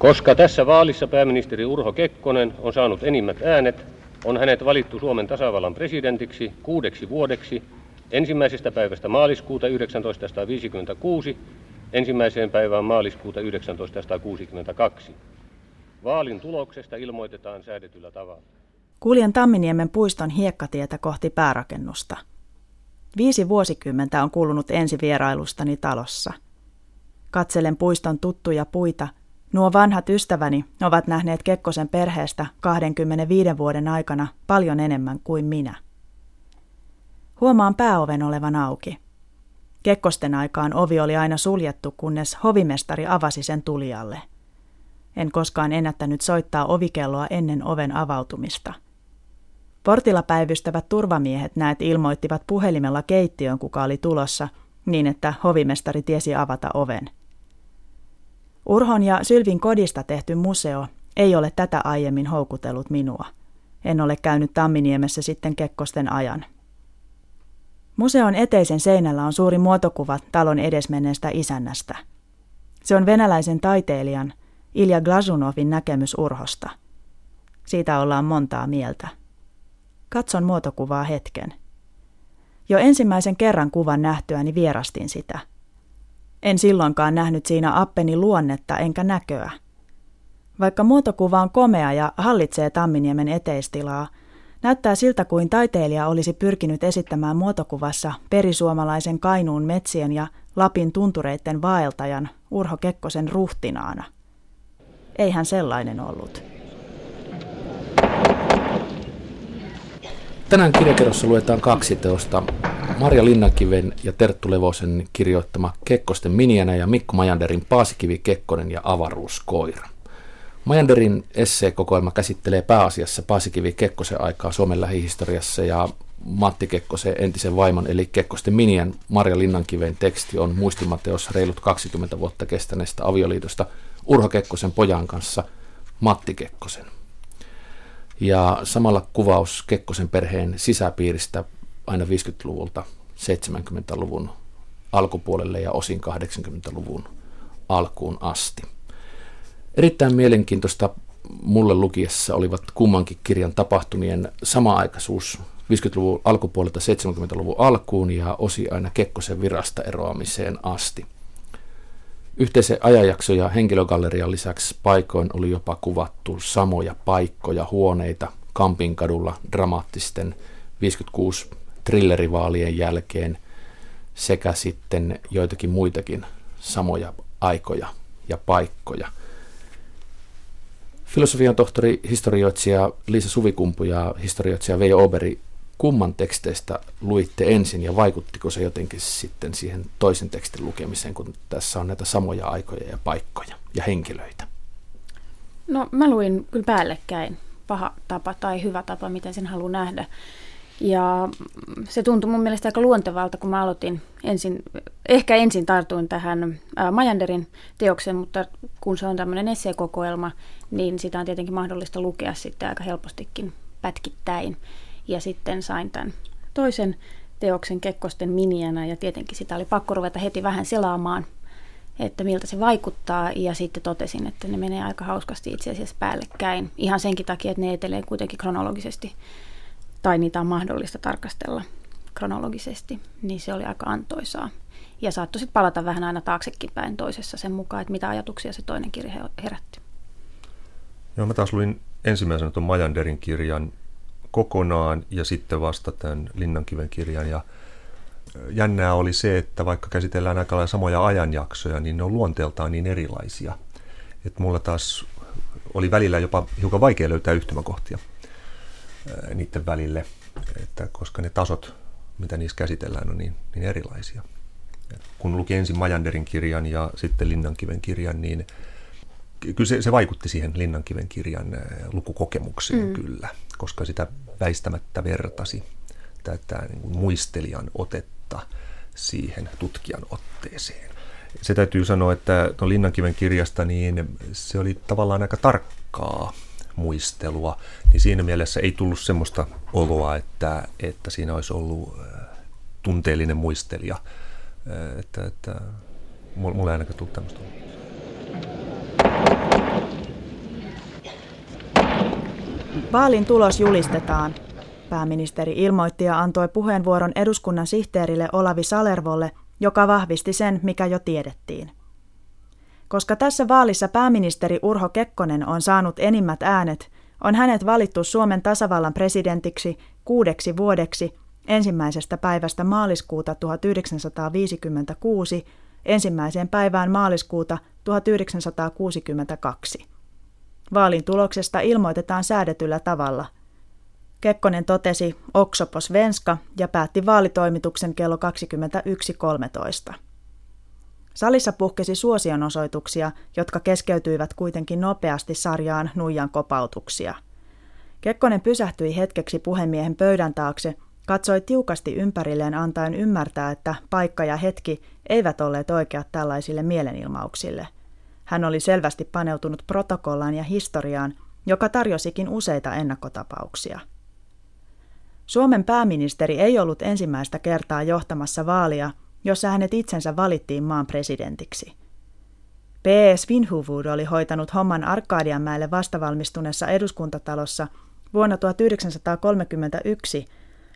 Koska tässä vaalissa pääministeri Urho Kekkonen on saanut enimmät äänet, on hänet valittu Suomen tasavallan presidentiksi kuudeksi vuodeksi ensimmäisestä päivästä maaliskuuta 1956 ensimmäiseen päivään maaliskuuta 1962. Vaalin tuloksesta ilmoitetaan säädetyllä tavalla. Kuljen Tamminiemen puiston hiekkatietä kohti päärakennusta. Viisi vuosikymmentä on kulunut ensi vierailustani talossa. Katselen puiston tuttuja puita. Nuo vanhat ystäväni ovat nähneet Kekkosen perheestä 25 vuoden aikana paljon enemmän kuin minä. Huomaan pääoven olevan auki. Kekkosten aikaan ovi oli aina suljettu, kunnes hovimestari avasi sen tulijalle. En koskaan ennättänyt soittaa ovikelloa ennen oven avautumista. Portilla päivystävät turvamiehet näet ilmoittivat puhelimella keittiön, kuka oli tulossa, niin että hovimestari tiesi avata oven. Urhon ja Sylvin kodista tehty museo ei ole tätä aiemmin houkutellut minua. En ole käynyt Tamminiemessä sitten Kekkosten ajan. Museon eteisen seinällä on suuri muotokuva talon edesmenneestä isännästä. Se on venäläisen taiteilijan Ilja Glazunovin näkemys urhosta. Siitä ollaan montaa mieltä. Katson muotokuvaa hetken. Jo ensimmäisen kerran kuvan nähtyäni vierastin sitä. En silloinkaan nähnyt siinä appeni luonnetta enkä näköä. Vaikka muotokuva on komea ja hallitsee Tamminiemen eteistilaa, Näyttää siltä kuin taiteilija olisi pyrkinyt esittämään muotokuvassa perisuomalaisen Kainuun metsien ja Lapin tuntureitten vaeltajan Urho Kekkosen ruhtinaana. Eihän sellainen ollut. Tänään kirjakerrossa luetaan kaksi teosta. Marja Linnakiven ja Terttu Levosen kirjoittama Kekkosten miniänä ja Mikko Majanderin Paasikivi Kekkonen ja avaruuskoira. Majanderin esseekokoelma käsittelee pääasiassa Paasikivi Kekkosen aikaa Suomen lähihistoriassa ja Matti Kekkosen entisen vaimon eli Kekkosten minien Marja Linnankiven teksti on muistimateossa reilut 20 vuotta kestäneestä avioliitosta Urho Kekkosen pojan kanssa Matti Kekkosen. Ja samalla kuvaus Kekkosen perheen sisäpiiristä aina 50-luvulta 70-luvun alkupuolelle ja osin 80-luvun alkuun asti. Erittäin mielenkiintoista mulle lukiessa olivat kummankin kirjan tapahtumien sama-aikaisuus 50-luvun alkupuolelta 70-luvun alkuun ja osi aina Kekkosen virasta eroamiseen asti. Yhteisen ajanjakso- ja henkilögallerian lisäksi paikoin oli jopa kuvattu samoja paikkoja, huoneita Kampinkadulla dramaattisten 56 thrillerivaalien jälkeen sekä sitten joitakin muitakin samoja aikoja ja paikkoja – Filosofian tohtori, historioitsija Liisa Suvikumpu ja historioitsija Veijo Oberi, kumman teksteistä luitte ensin ja vaikuttiko se jotenkin sitten siihen toisen tekstin lukemiseen, kun tässä on näitä samoja aikoja ja paikkoja ja henkilöitä? No mä luin kyllä päällekkäin paha tapa tai hyvä tapa, miten sen haluan nähdä. Ja se tuntui mun mielestä aika luontevalta, kun mä aloitin ensin, ehkä ensin tartuin tähän Majanderin teoksen, mutta kun se on tämmöinen esseekokoelma, niin sitä on tietenkin mahdollista lukea sitten aika helpostikin pätkittäin. Ja sitten sain tämän toisen teoksen Kekkosten miniänä ja tietenkin sitä oli pakko ruveta heti vähän selaamaan, että miltä se vaikuttaa ja sitten totesin, että ne menee aika hauskasti itse asiassa päällekkäin. Ihan senkin takia, että ne etelee kuitenkin kronologisesti tai niitä on mahdollista tarkastella kronologisesti, niin se oli aika antoisaa. Ja saattoi sitten palata vähän aina taaksekin päin toisessa sen mukaan, että mitä ajatuksia se toinen kirja herätti. Joo, mä taas luin ensimmäisenä tuon Majanderin kirjan kokonaan ja sitten vasta tämän Linnankiven kirjan. Ja jännää oli se, että vaikka käsitellään aika lailla samoja ajanjaksoja, niin ne on luonteeltaan niin erilaisia. Että mulla taas oli välillä jopa hiukan vaikea löytää yhtymäkohtia niiden välille, että koska ne tasot, mitä niissä käsitellään, on niin, niin erilaisia. Kun luki ensin Majanderin kirjan ja sitten Linnankiven kirjan, niin kyllä se, se vaikutti siihen Linnankiven kirjan lukukokemukseen mm. kyllä, koska sitä väistämättä vertasi tätä niin kuin muistelijan otetta siihen tutkijan otteeseen. Se täytyy sanoa, että tuon Linnankiven kirjasta niin se oli tavallaan aika tarkkaa muistelua, niin siinä mielessä ei tullut semmoista oloa, että, että siinä olisi ollut tunteellinen muistelija. Että, että mulla ei ainakaan tullut tämmöistä oloa. Vaalin tulos julistetaan. Pääministeri ilmoitti ja antoi puheenvuoron eduskunnan sihteerille Olavi Salervolle, joka vahvisti sen, mikä jo tiedettiin. Koska tässä vaalissa pääministeri Urho Kekkonen on saanut enimmät äänet, on hänet valittu Suomen tasavallan presidentiksi kuudeksi vuodeksi ensimmäisestä päivästä maaliskuuta 1956 ensimmäiseen päivään maaliskuuta 1962. Vaalin tuloksesta ilmoitetaan säädetyllä tavalla. Kekkonen totesi Oksopos Venska ja päätti vaalitoimituksen kello 21.13. Salissa puhkesi suosionosoituksia, jotka keskeytyivät kuitenkin nopeasti sarjaan nuijan kopautuksia. Kekkonen pysähtyi hetkeksi puhemiehen pöydän taakse, katsoi tiukasti ympärilleen antaen ymmärtää, että paikka ja hetki eivät olleet oikeat tällaisille mielenilmauksille. Hän oli selvästi paneutunut protokollaan ja historiaan, joka tarjosikin useita ennakkotapauksia. Suomen pääministeri ei ollut ensimmäistä kertaa johtamassa vaalia, jossa hänet itsensä valittiin maan presidentiksi. P.S. Vinhuvud oli hoitanut homman Arkadianmäelle vastavalmistuneessa eduskuntatalossa vuonna 1931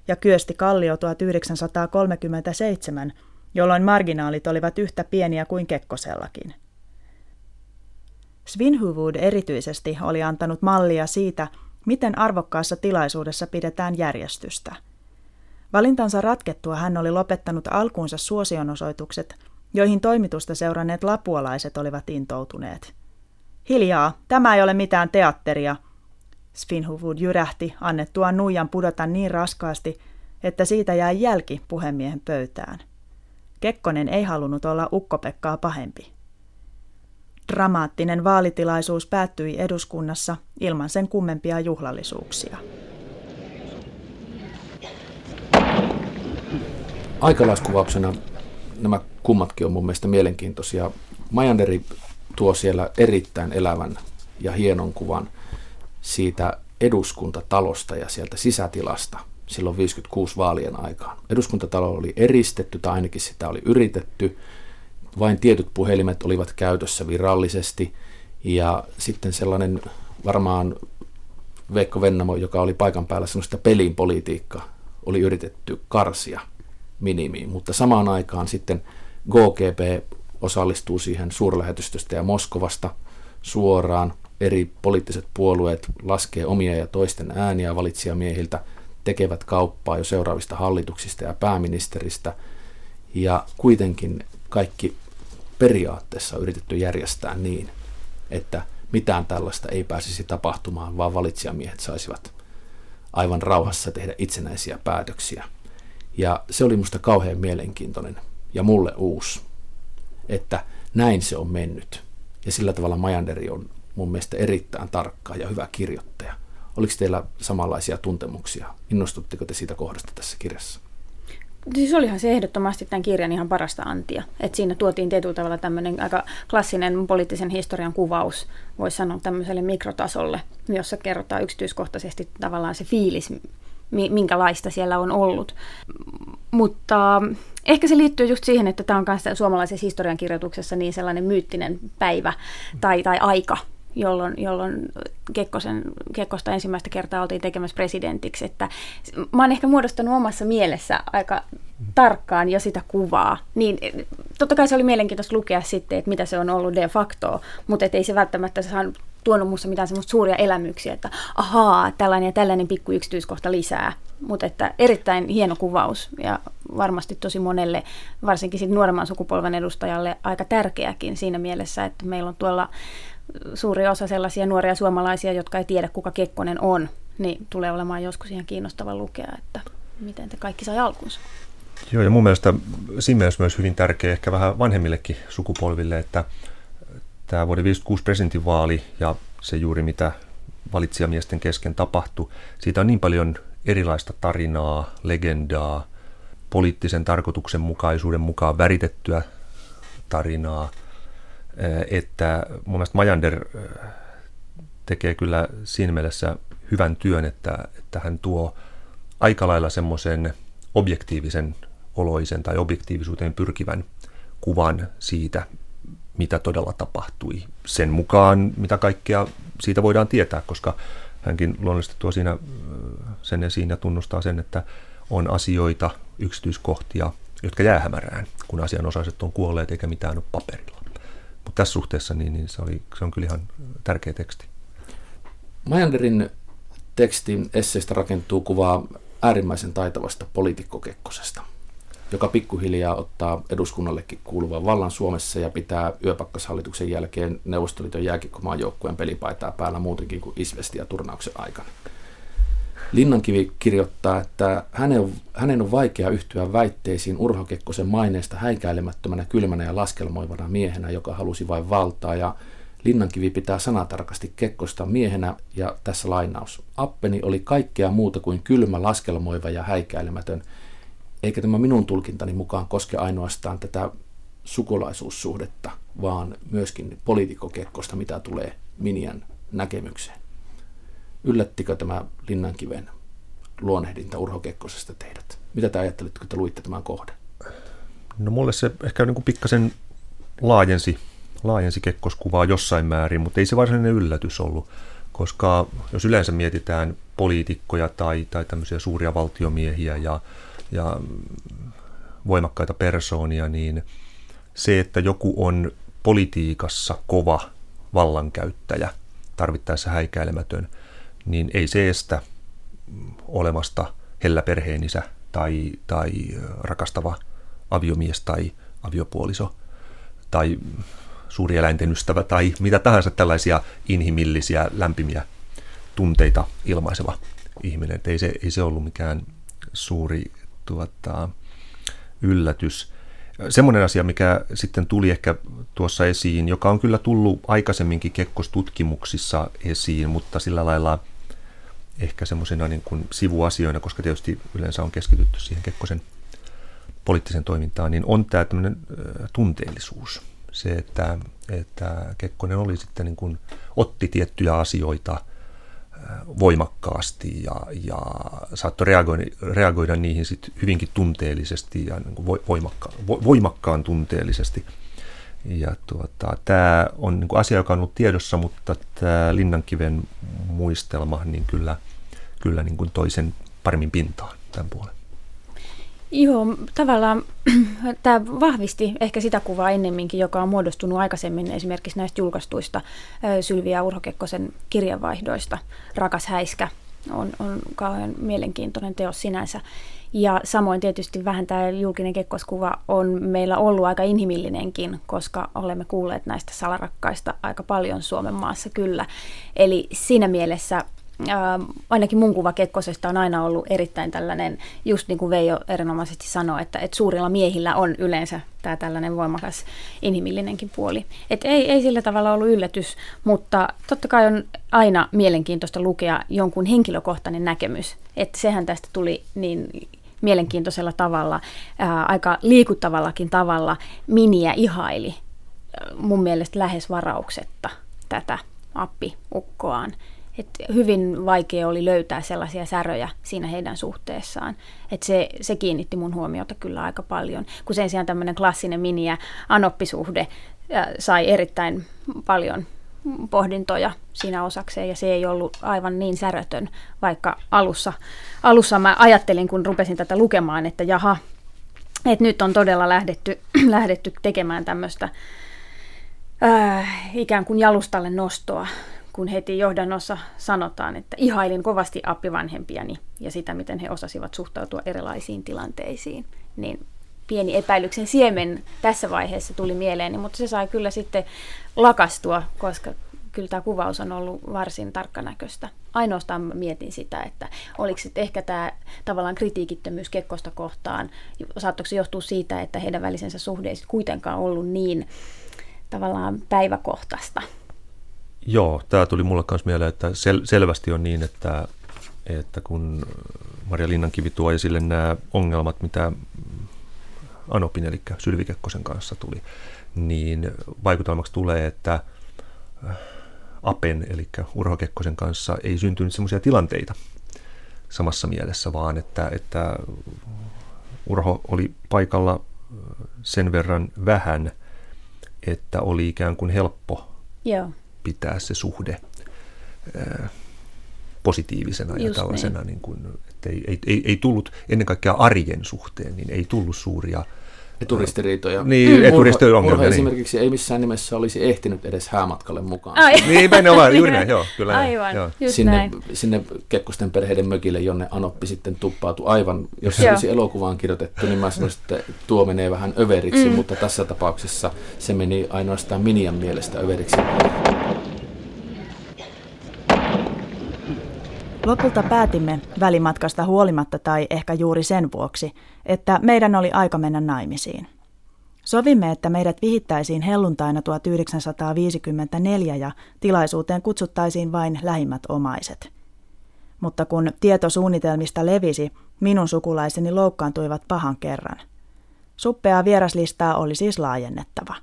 ja Kyösti Kallio 1937, jolloin marginaalit olivat yhtä pieniä kuin Kekkosellakin. Svinhuvud erityisesti oli antanut mallia siitä, miten arvokkaassa tilaisuudessa pidetään järjestystä – Valintansa ratkettua hän oli lopettanut alkuunsa suosionosoitukset, joihin toimitusta seuranneet lapualaiset olivat intoutuneet. Hiljaa, tämä ei ole mitään teatteria. Svinhuvud jyrähti annettua nuijan pudota niin raskaasti, että siitä jäi jälki puhemiehen pöytään. Kekkonen ei halunnut olla ukkopekkaa pahempi. Dramaattinen vaalitilaisuus päättyi eduskunnassa ilman sen kummempia juhlallisuuksia. Aikalaiskuvauksena nämä kummatkin on mun mielestä mielenkiintoisia. Majanderi tuo siellä erittäin elävän ja hienon kuvan siitä eduskuntatalosta ja sieltä sisätilasta silloin 56 vaalien aikaan. Eduskuntatalo oli eristetty, tai ainakin sitä oli yritetty. Vain tietyt puhelimet olivat käytössä virallisesti. Ja sitten sellainen varmaan Veikko Vennamo, joka oli paikan päällä, sellaista pelin politiikka oli yritetty karsia – minimiin, mutta samaan aikaan sitten GKP osallistuu siihen suurlähetystöstä ja Moskovasta suoraan. Eri poliittiset puolueet laskee omia ja toisten ääniä valitsijamiehiltä, tekevät kauppaa jo seuraavista hallituksista ja pääministeristä. Ja kuitenkin kaikki periaatteessa on yritetty järjestää niin, että mitään tällaista ei pääsisi tapahtumaan, vaan valitsijamiehet saisivat aivan rauhassa tehdä itsenäisiä päätöksiä. Ja se oli musta kauhean mielenkiintoinen ja mulle uusi, että näin se on mennyt. Ja sillä tavalla Majanderi on mun mielestä erittäin tarkka ja hyvä kirjoittaja. Oliko teillä samanlaisia tuntemuksia? Innostutteko te siitä kohdasta tässä kirjassa? Siis olihan se ehdottomasti tämän kirjan ihan parasta antia. että siinä tuotiin tietyllä tavalla tämmöinen aika klassinen poliittisen historian kuvaus, voisi sanoa tämmöiselle mikrotasolle, jossa kerrotaan yksityiskohtaisesti tavallaan se fiilis, minkälaista siellä on ollut. Mutta ehkä se liittyy just siihen, että tämä on myös suomalaisessa historiankirjoituksessa niin sellainen myyttinen päivä tai, tai aika, jolloin, jolloin Kekkosen, Kekkosta ensimmäistä kertaa oltiin tekemässä presidentiksi. Että mä oon ehkä muodostanut omassa mielessä aika tarkkaan jo sitä kuvaa. Niin totta kai se oli mielenkiintoista lukea sitten, että mitä se on ollut de facto, mutta ei se välttämättä saanut tuonut minussa mitään semmoista suuria elämyksiä, että ahaa, tällainen ja tällainen pikku yksityiskohta lisää. Mutta että erittäin hieno kuvaus ja varmasti tosi monelle, varsinkin sit nuoremman sukupolven edustajalle, aika tärkeäkin siinä mielessä, että meillä on tuolla suuri osa sellaisia nuoria suomalaisia, jotka ei tiedä, kuka Kekkonen on, niin tulee olemaan joskus ihan kiinnostava lukea, että miten te kaikki sai alkunsa. Joo, ja mun mielestä siinä myös hyvin tärkeä ehkä vähän vanhemmillekin sukupolville, että tämä vuoden 56 presidentinvaali ja se juuri mitä valitsijamiesten kesken tapahtui, siitä on niin paljon erilaista tarinaa, legendaa, poliittisen tarkoituksenmukaisuuden mukaan väritettyä tarinaa, että mun mielestä Majander tekee kyllä siinä mielessä hyvän työn, että, että hän tuo aika lailla semmoisen objektiivisen oloisen tai objektiivisuuteen pyrkivän kuvan siitä, mitä todella tapahtui. Sen mukaan, mitä kaikkea siitä voidaan tietää, koska hänkin luonnollisesti tuo siinä sen esiin ja tunnustaa sen, että on asioita, yksityiskohtia, jotka jää hämärään, kun asianosaiset on kuolleet eikä mitään ole paperilla. Mutta tässä suhteessa niin, niin se, oli, se on kyllä ihan tärkeä teksti. Majanderin tekstin esseistä rakentuu kuvaa äärimmäisen taitavasta poliitikkokekkosesta, joka pikkuhiljaa ottaa eduskunnallekin kuuluvan vallan Suomessa ja pitää yöpakkashallituksen jälkeen Neuvostoliiton jääkikkomaan joukkueen pelipaitaa päällä muutenkin kuin Isvestiä turnauksen aikana. Linnankivi kirjoittaa, että hänen on vaikea yhtyä väitteisiin Urho Kekkosen maineesta häikäilemättömänä, kylmänä ja laskelmoivana miehenä, joka halusi vain valtaa ja Linnankivi pitää sanatarkasti Kekkosta miehenä ja tässä lainaus. Appeni oli kaikkea muuta kuin kylmä, laskelmoiva ja häikäilemätön, eikä tämä minun tulkintani mukaan koske ainoastaan tätä sukulaisuussuhdetta, vaan myöskin poliitikkokekkosta, mitä tulee Minian näkemykseen. Yllättikö tämä Linnankiven luonnehdinta Urho Kekkosesta teidät? Mitä te ajattelitte, kun te luitte tämän kohdan? No mulle se ehkä niin kuin pikkasen laajensi laajensi Kekkoskuvaa jossain määrin, mutta ei se varsinainen yllätys ollut, koska jos yleensä mietitään poliitikkoja tai, tai tämmöisiä suuria valtiomiehiä ja, ja voimakkaita persoonia, niin se, että joku on politiikassa kova vallankäyttäjä, tarvittaessa häikäilemätön, niin ei se estä olemasta hellä perheenisä tai, tai rakastava aviomies tai aviopuoliso tai suuri eläinten ystävä tai mitä tahansa tällaisia inhimillisiä, lämpimiä tunteita ilmaiseva ihminen. Ei, se, ei se ollut mikään suuri tuota, yllätys. Semmoinen asia, mikä sitten tuli ehkä tuossa esiin, joka on kyllä tullut aikaisemminkin Kekkos-tutkimuksissa esiin, mutta sillä lailla ehkä semmoisena niin kuin sivuasioina, koska tietysti yleensä on keskitytty siihen Kekkosen poliittisen toimintaan, niin on tämä tämmöinen tunteellisuus se, että, että Kekkonen oli sitten niin kuin, otti tiettyjä asioita voimakkaasti ja, ja saattoi reagoida, reagoida niihin sit hyvinkin tunteellisesti ja niin kuin voimakka, voimakkaan tunteellisesti. Ja tuota, tämä on niin kuin asia, joka on ollut tiedossa, mutta tämä Linnankiven muistelma niin kyllä, kyllä niin kuin toisen paremmin pintaan tämän puolen. Joo, tavallaan tämä vahvisti ehkä sitä kuvaa ennemminkin, joka on muodostunut aikaisemmin esimerkiksi näistä julkaistuista Sylviä Urho Kekkosen kirjanvaihdoista. Rakas häiskä on, on kauhean mielenkiintoinen teos sinänsä. Ja samoin tietysti vähän tämä julkinen kekkoskuva on meillä ollut aika inhimillinenkin, koska olemme kuulleet näistä salarakkaista aika paljon Suomen maassa kyllä. Eli siinä mielessä ää, ainakin mun kuva Kekkosesta on aina ollut erittäin tällainen, just niin kuin Veijo erinomaisesti sanoi, että, että suurilla miehillä on yleensä tämä tällainen voimakas inhimillinenkin puoli. Et ei, ei sillä tavalla ollut yllätys, mutta totta kai on aina mielenkiintoista lukea jonkun henkilökohtainen näkemys. Että sehän tästä tuli niin mielenkiintoisella tavalla, ää, aika liikuttavallakin tavalla Miniä ihaili mun mielestä lähes varauksetta tätä appiukkoaan. Et hyvin vaikea oli löytää sellaisia säröjä siinä heidän suhteessaan. Et se, se kiinnitti mun huomiota kyllä aika paljon, kun sen sijaan tämmöinen klassinen mini- ja anoppisuhde sai erittäin paljon pohdintoja siinä osakseen, ja se ei ollut aivan niin särötön, vaikka alussa, alussa mä ajattelin, kun rupesin tätä lukemaan, että jaha, että nyt on todella lähdetty, lähdetty tekemään tämmöistä äh, ikään kuin jalustalle nostoa kun heti johdannossa sanotaan, että ihailin kovasti appivanhempiani ja sitä, miten he osasivat suhtautua erilaisiin tilanteisiin, niin pieni epäilyksen siemen tässä vaiheessa tuli mieleeni, mutta se sai kyllä sitten lakastua, koska kyllä tämä kuvaus on ollut varsin tarkkanäköistä. Ainoastaan mietin sitä, että oliko sitten ehkä tämä tavallaan kritiikittömyys Kekkosta kohtaan, saattoiko se johtua siitä, että heidän välisensä suhde ei kuitenkaan ollut niin tavallaan päiväkohtaista, Joo, tämä tuli mulle myös mieleen, että sel- selvästi on niin, että, että kun Maria Linnankivi tuo esille nämä ongelmat, mitä Anopin eli Sylvi Kekkosen kanssa tuli, niin vaikutelmaksi tulee, että Apen eli Urho Kekkosen kanssa ei syntynyt sellaisia tilanteita samassa mielessä, vaan että, että Urho oli paikalla sen verran vähän, että oli ikään kuin helppo Joo pitää se suhde positiivisena ja Just tällaisena, niin. niin kuin, että ei, ei, ei, ei tullut ennen kaikkea arjen suhteen, niin ei tullut suuria Eturistiriitoja. Niin, eturistiriitoja Urho niin. esimerkiksi ei missään nimessä olisi ehtinyt edes häämatkalle mukaan. Ai. Niin, ne ovat, juuri näin, joo, kyllä. näin, Aivan, Joo. just sinne, näin. sinne Kekkosten perheiden mökille, jonne Anoppi sitten tuppautui aivan, jos se olisi elokuvaan kirjoitettu, niin mä sanoisin, että tuo menee vähän överiksi, mm. mutta tässä tapauksessa se meni ainoastaan Minian mielestä överiksi. Lopulta päätimme välimatkasta huolimatta tai ehkä juuri sen vuoksi, että meidän oli aika mennä naimisiin. Sovimme, että meidät vihittäisiin helluntaina 1954 ja tilaisuuteen kutsuttaisiin vain lähimmät omaiset. Mutta kun tieto suunnitelmista levisi, minun sukulaiseni loukkaantuivat pahan kerran. Suppeaa vieraslistaa oli siis laajennettava.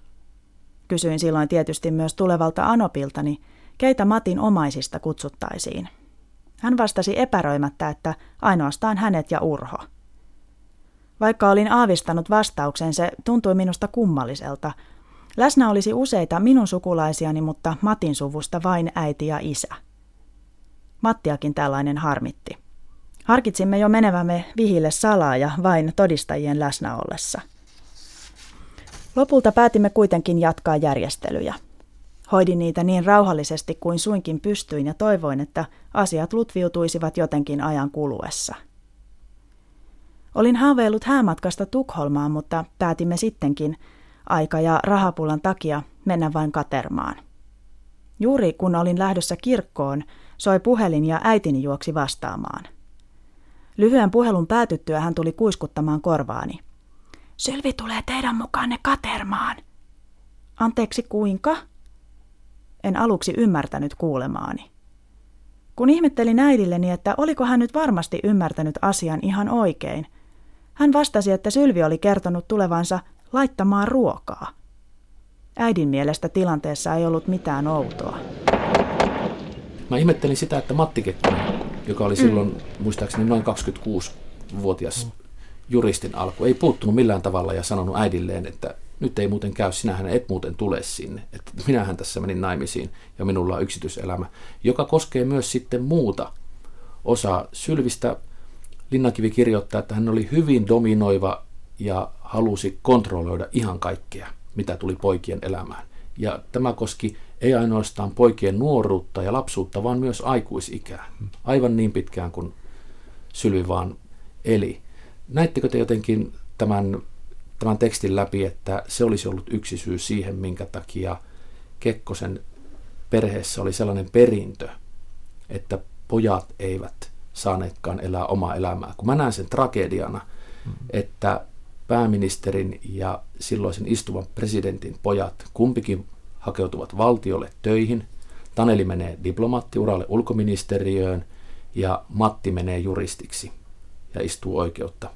Kysyin silloin tietysti myös tulevalta Anopiltani, keitä Matin omaisista kutsuttaisiin. Hän vastasi epäröimättä, että ainoastaan hänet ja Urho. Vaikka olin aavistanut vastauksen, se tuntui minusta kummalliselta. Läsnä olisi useita minun sukulaisiani, mutta Matin suvusta vain äiti ja isä. Mattiakin tällainen harmitti. Harkitsimme jo menevämme vihille salaa ja vain todistajien läsnä ollessa. Lopulta päätimme kuitenkin jatkaa järjestelyjä. Hoidin niitä niin rauhallisesti kuin suinkin pystyin ja toivoin, että asiat lutviutuisivat jotenkin ajan kuluessa. Olin haaveillut häämatkasta Tukholmaan, mutta päätimme sittenkin aika- ja rahapulan takia mennä vain katermaan. Juuri kun olin lähdössä kirkkoon, soi puhelin ja äitini juoksi vastaamaan. Lyhyen puhelun päätyttyä hän tuli kuiskuttamaan korvaani. Sylvi tulee teidän mukaanne katermaan. Anteeksi, kuinka? En aluksi ymmärtänyt kuulemaani. Kun ihmettelin äidilleni, että oliko hän nyt varmasti ymmärtänyt asian ihan oikein, hän vastasi, että Sylvi oli kertonut tulevansa laittamaan ruokaa. Äidin mielestä tilanteessa ei ollut mitään outoa. Mä ihmettelin sitä, että Matti Kekkonen, joka oli silloin mm. muistaakseni noin 26-vuotias juristin alku, ei puuttunut millään tavalla ja sanonut äidilleen, että nyt ei muuten käy, sinähän et muuten tule sinne. Että minähän tässä menin naimisiin ja minulla on yksityiselämä, joka koskee myös sitten muuta osaa. Sylvistä Linnankivi kirjoittaa, että hän oli hyvin dominoiva ja halusi kontrolloida ihan kaikkea, mitä tuli poikien elämään. Ja tämä koski ei ainoastaan poikien nuoruutta ja lapsuutta, vaan myös aikuisikää. Aivan niin pitkään kuin Sylvi vaan eli. Näittekö te jotenkin tämän, tämän tekstin läpi, että se olisi ollut yksi syy siihen, minkä takia Kekkosen perheessä oli sellainen perintö, että pojat eivät saaneetkaan elää omaa elämää. Kun mä näen sen tragediana, että pääministerin ja silloisen istuvan presidentin pojat kumpikin hakeutuvat valtiolle töihin. Taneli menee diplomaattiuralle ulkoministeriöön ja Matti menee juristiksi ja istuu oikeutta.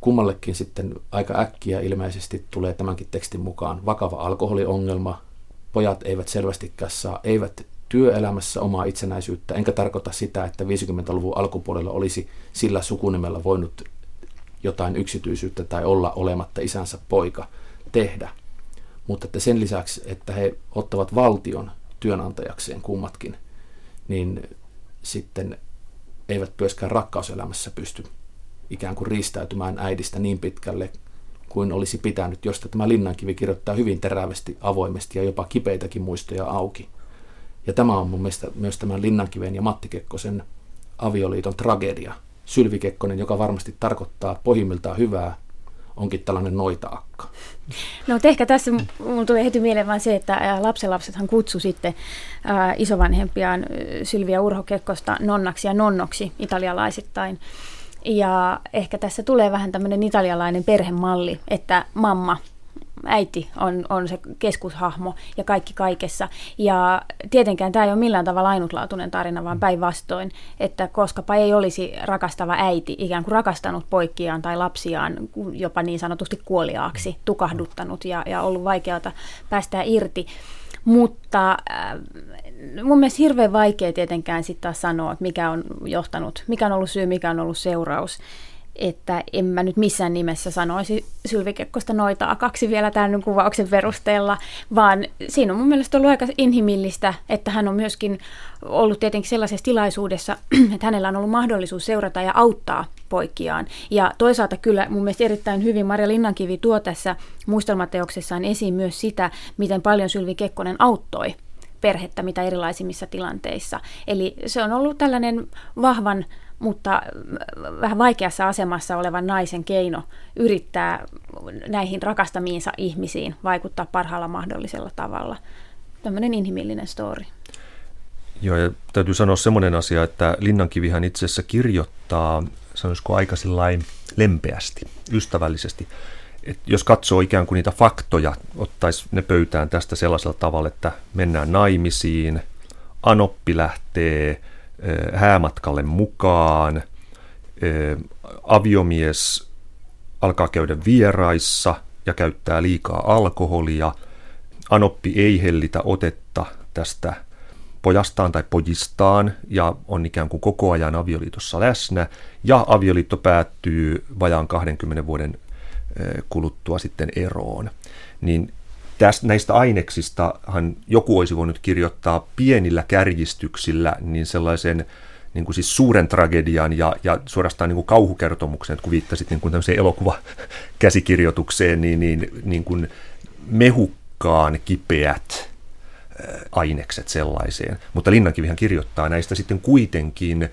Kummallekin sitten aika äkkiä ilmeisesti tulee tämänkin tekstin mukaan vakava alkoholiongelma. Pojat eivät selvästikään saa, eivät työelämässä omaa itsenäisyyttä, enkä tarkoita sitä, että 50-luvun alkupuolella olisi sillä sukunimellä voinut jotain yksityisyyttä tai olla olematta isänsä poika tehdä. Mutta että sen lisäksi, että he ottavat valtion työnantajakseen kummatkin, niin sitten eivät myöskään rakkauselämässä pysty ikään kuin riistäytymään äidistä niin pitkälle kuin olisi pitänyt, josta tämä Linnankivi kirjoittaa hyvin terävästi, avoimesti ja jopa kipeitäkin muistoja auki. Ja tämä on mun mielestä myös tämän Linnankiven ja Matti Kekkosen avioliiton tragedia. Sylvi Kekkonen, joka varmasti tarkoittaa pohjimmiltaan hyvää, onkin tällainen noita-akka. No ehkä tässä mulla tulee heti mieleen vain se, että lapsenlapsethan kutsu sitten isovanhempiaan Sylviä Urho Kekkosta nonnaksi ja nonnoksi italialaisittain. Ja ehkä tässä tulee vähän tämmöinen italialainen perhemalli, että mamma, äiti on, on se keskushahmo ja kaikki kaikessa. Ja tietenkään tämä ei ole millään tavalla ainutlaatuinen tarina, vaan päinvastoin, että koskapa ei olisi rakastava äiti ikään kuin rakastanut poikiaan tai lapsiaan jopa niin sanotusti kuoliaaksi, tukahduttanut ja, ja ollut vaikeata päästää irti. Mutta äh, mun mielestä hirveän vaikea tietenkään sitten taas sanoa, että mikä on johtanut, mikä on ollut syy, mikä on ollut seuraus. että en mä nyt missään nimessä sanoisi Sylvi Kekkosta noitaa kaksi vielä tämän kuvauksen perusteella, vaan siinä on mun mielestä ollut aika inhimillistä, että hän on myöskin ollut tietenkin sellaisessa tilaisuudessa, että hänellä on ollut mahdollisuus seurata ja auttaa poikiaan. Ja toisaalta kyllä mun mielestä erittäin hyvin Maria Linnankivi tuo tässä muistelmateoksessaan esiin myös sitä, miten paljon Sylvi Kekkonen auttoi perhettä mitä erilaisimmissa tilanteissa. Eli se on ollut tällainen vahvan mutta vähän vaikeassa asemassa olevan naisen keino yrittää näihin rakastamiinsa ihmisiin vaikuttaa parhaalla mahdollisella tavalla. Tämmöinen inhimillinen story. Joo, ja täytyy sanoa semmoinen asia, että Linnankivihän itse asiassa kirjoittaa, sanoisiko aika lempeästi, ystävällisesti. Et jos katsoo ikään kuin niitä faktoja, ottaisi ne pöytään tästä sellaisella tavalla, että mennään naimisiin, Anoppi lähtee häämatkalle mukaan, aviomies alkaa käydä vieraissa ja käyttää liikaa alkoholia, Anoppi ei hellitä otetta tästä pojastaan tai pojistaan ja on ikään kuin koko ajan avioliitossa läsnä ja avioliitto päättyy vajaan 20 vuoden kuluttua sitten eroon. Niin tästä, näistä aineksistahan joku olisi voinut kirjoittaa pienillä kärjistyksillä niin sellaisen niin kuin siis suuren tragedian ja, ja suorastaan niin kuin kauhukertomuksen, että kun viittasit niin kuin tämmöiseen elokuvakäsikirjoitukseen, niin, niin, niin kuin mehukkaan kipeät ainekset sellaiseen. Mutta Linnankivihän kirjoittaa näistä sitten kuitenkin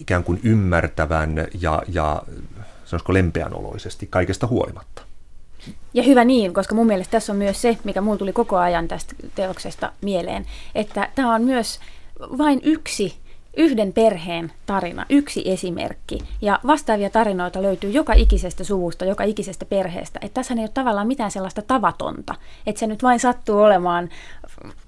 ikään kuin ymmärtävän ja, ja sanoisiko lempeän oloisesti kaikesta huolimatta. Ja hyvä niin, koska mun mielestä tässä on myös se, mikä mulla tuli koko ajan tästä teoksesta mieleen, että tämä on myös vain yksi yhden perheen tarina, yksi esimerkki. Ja vastaavia tarinoita löytyy joka ikisestä suvusta, joka ikisestä perheestä. Että tässä ei ole tavallaan mitään sellaista tavatonta, että se nyt vain sattuu olemaan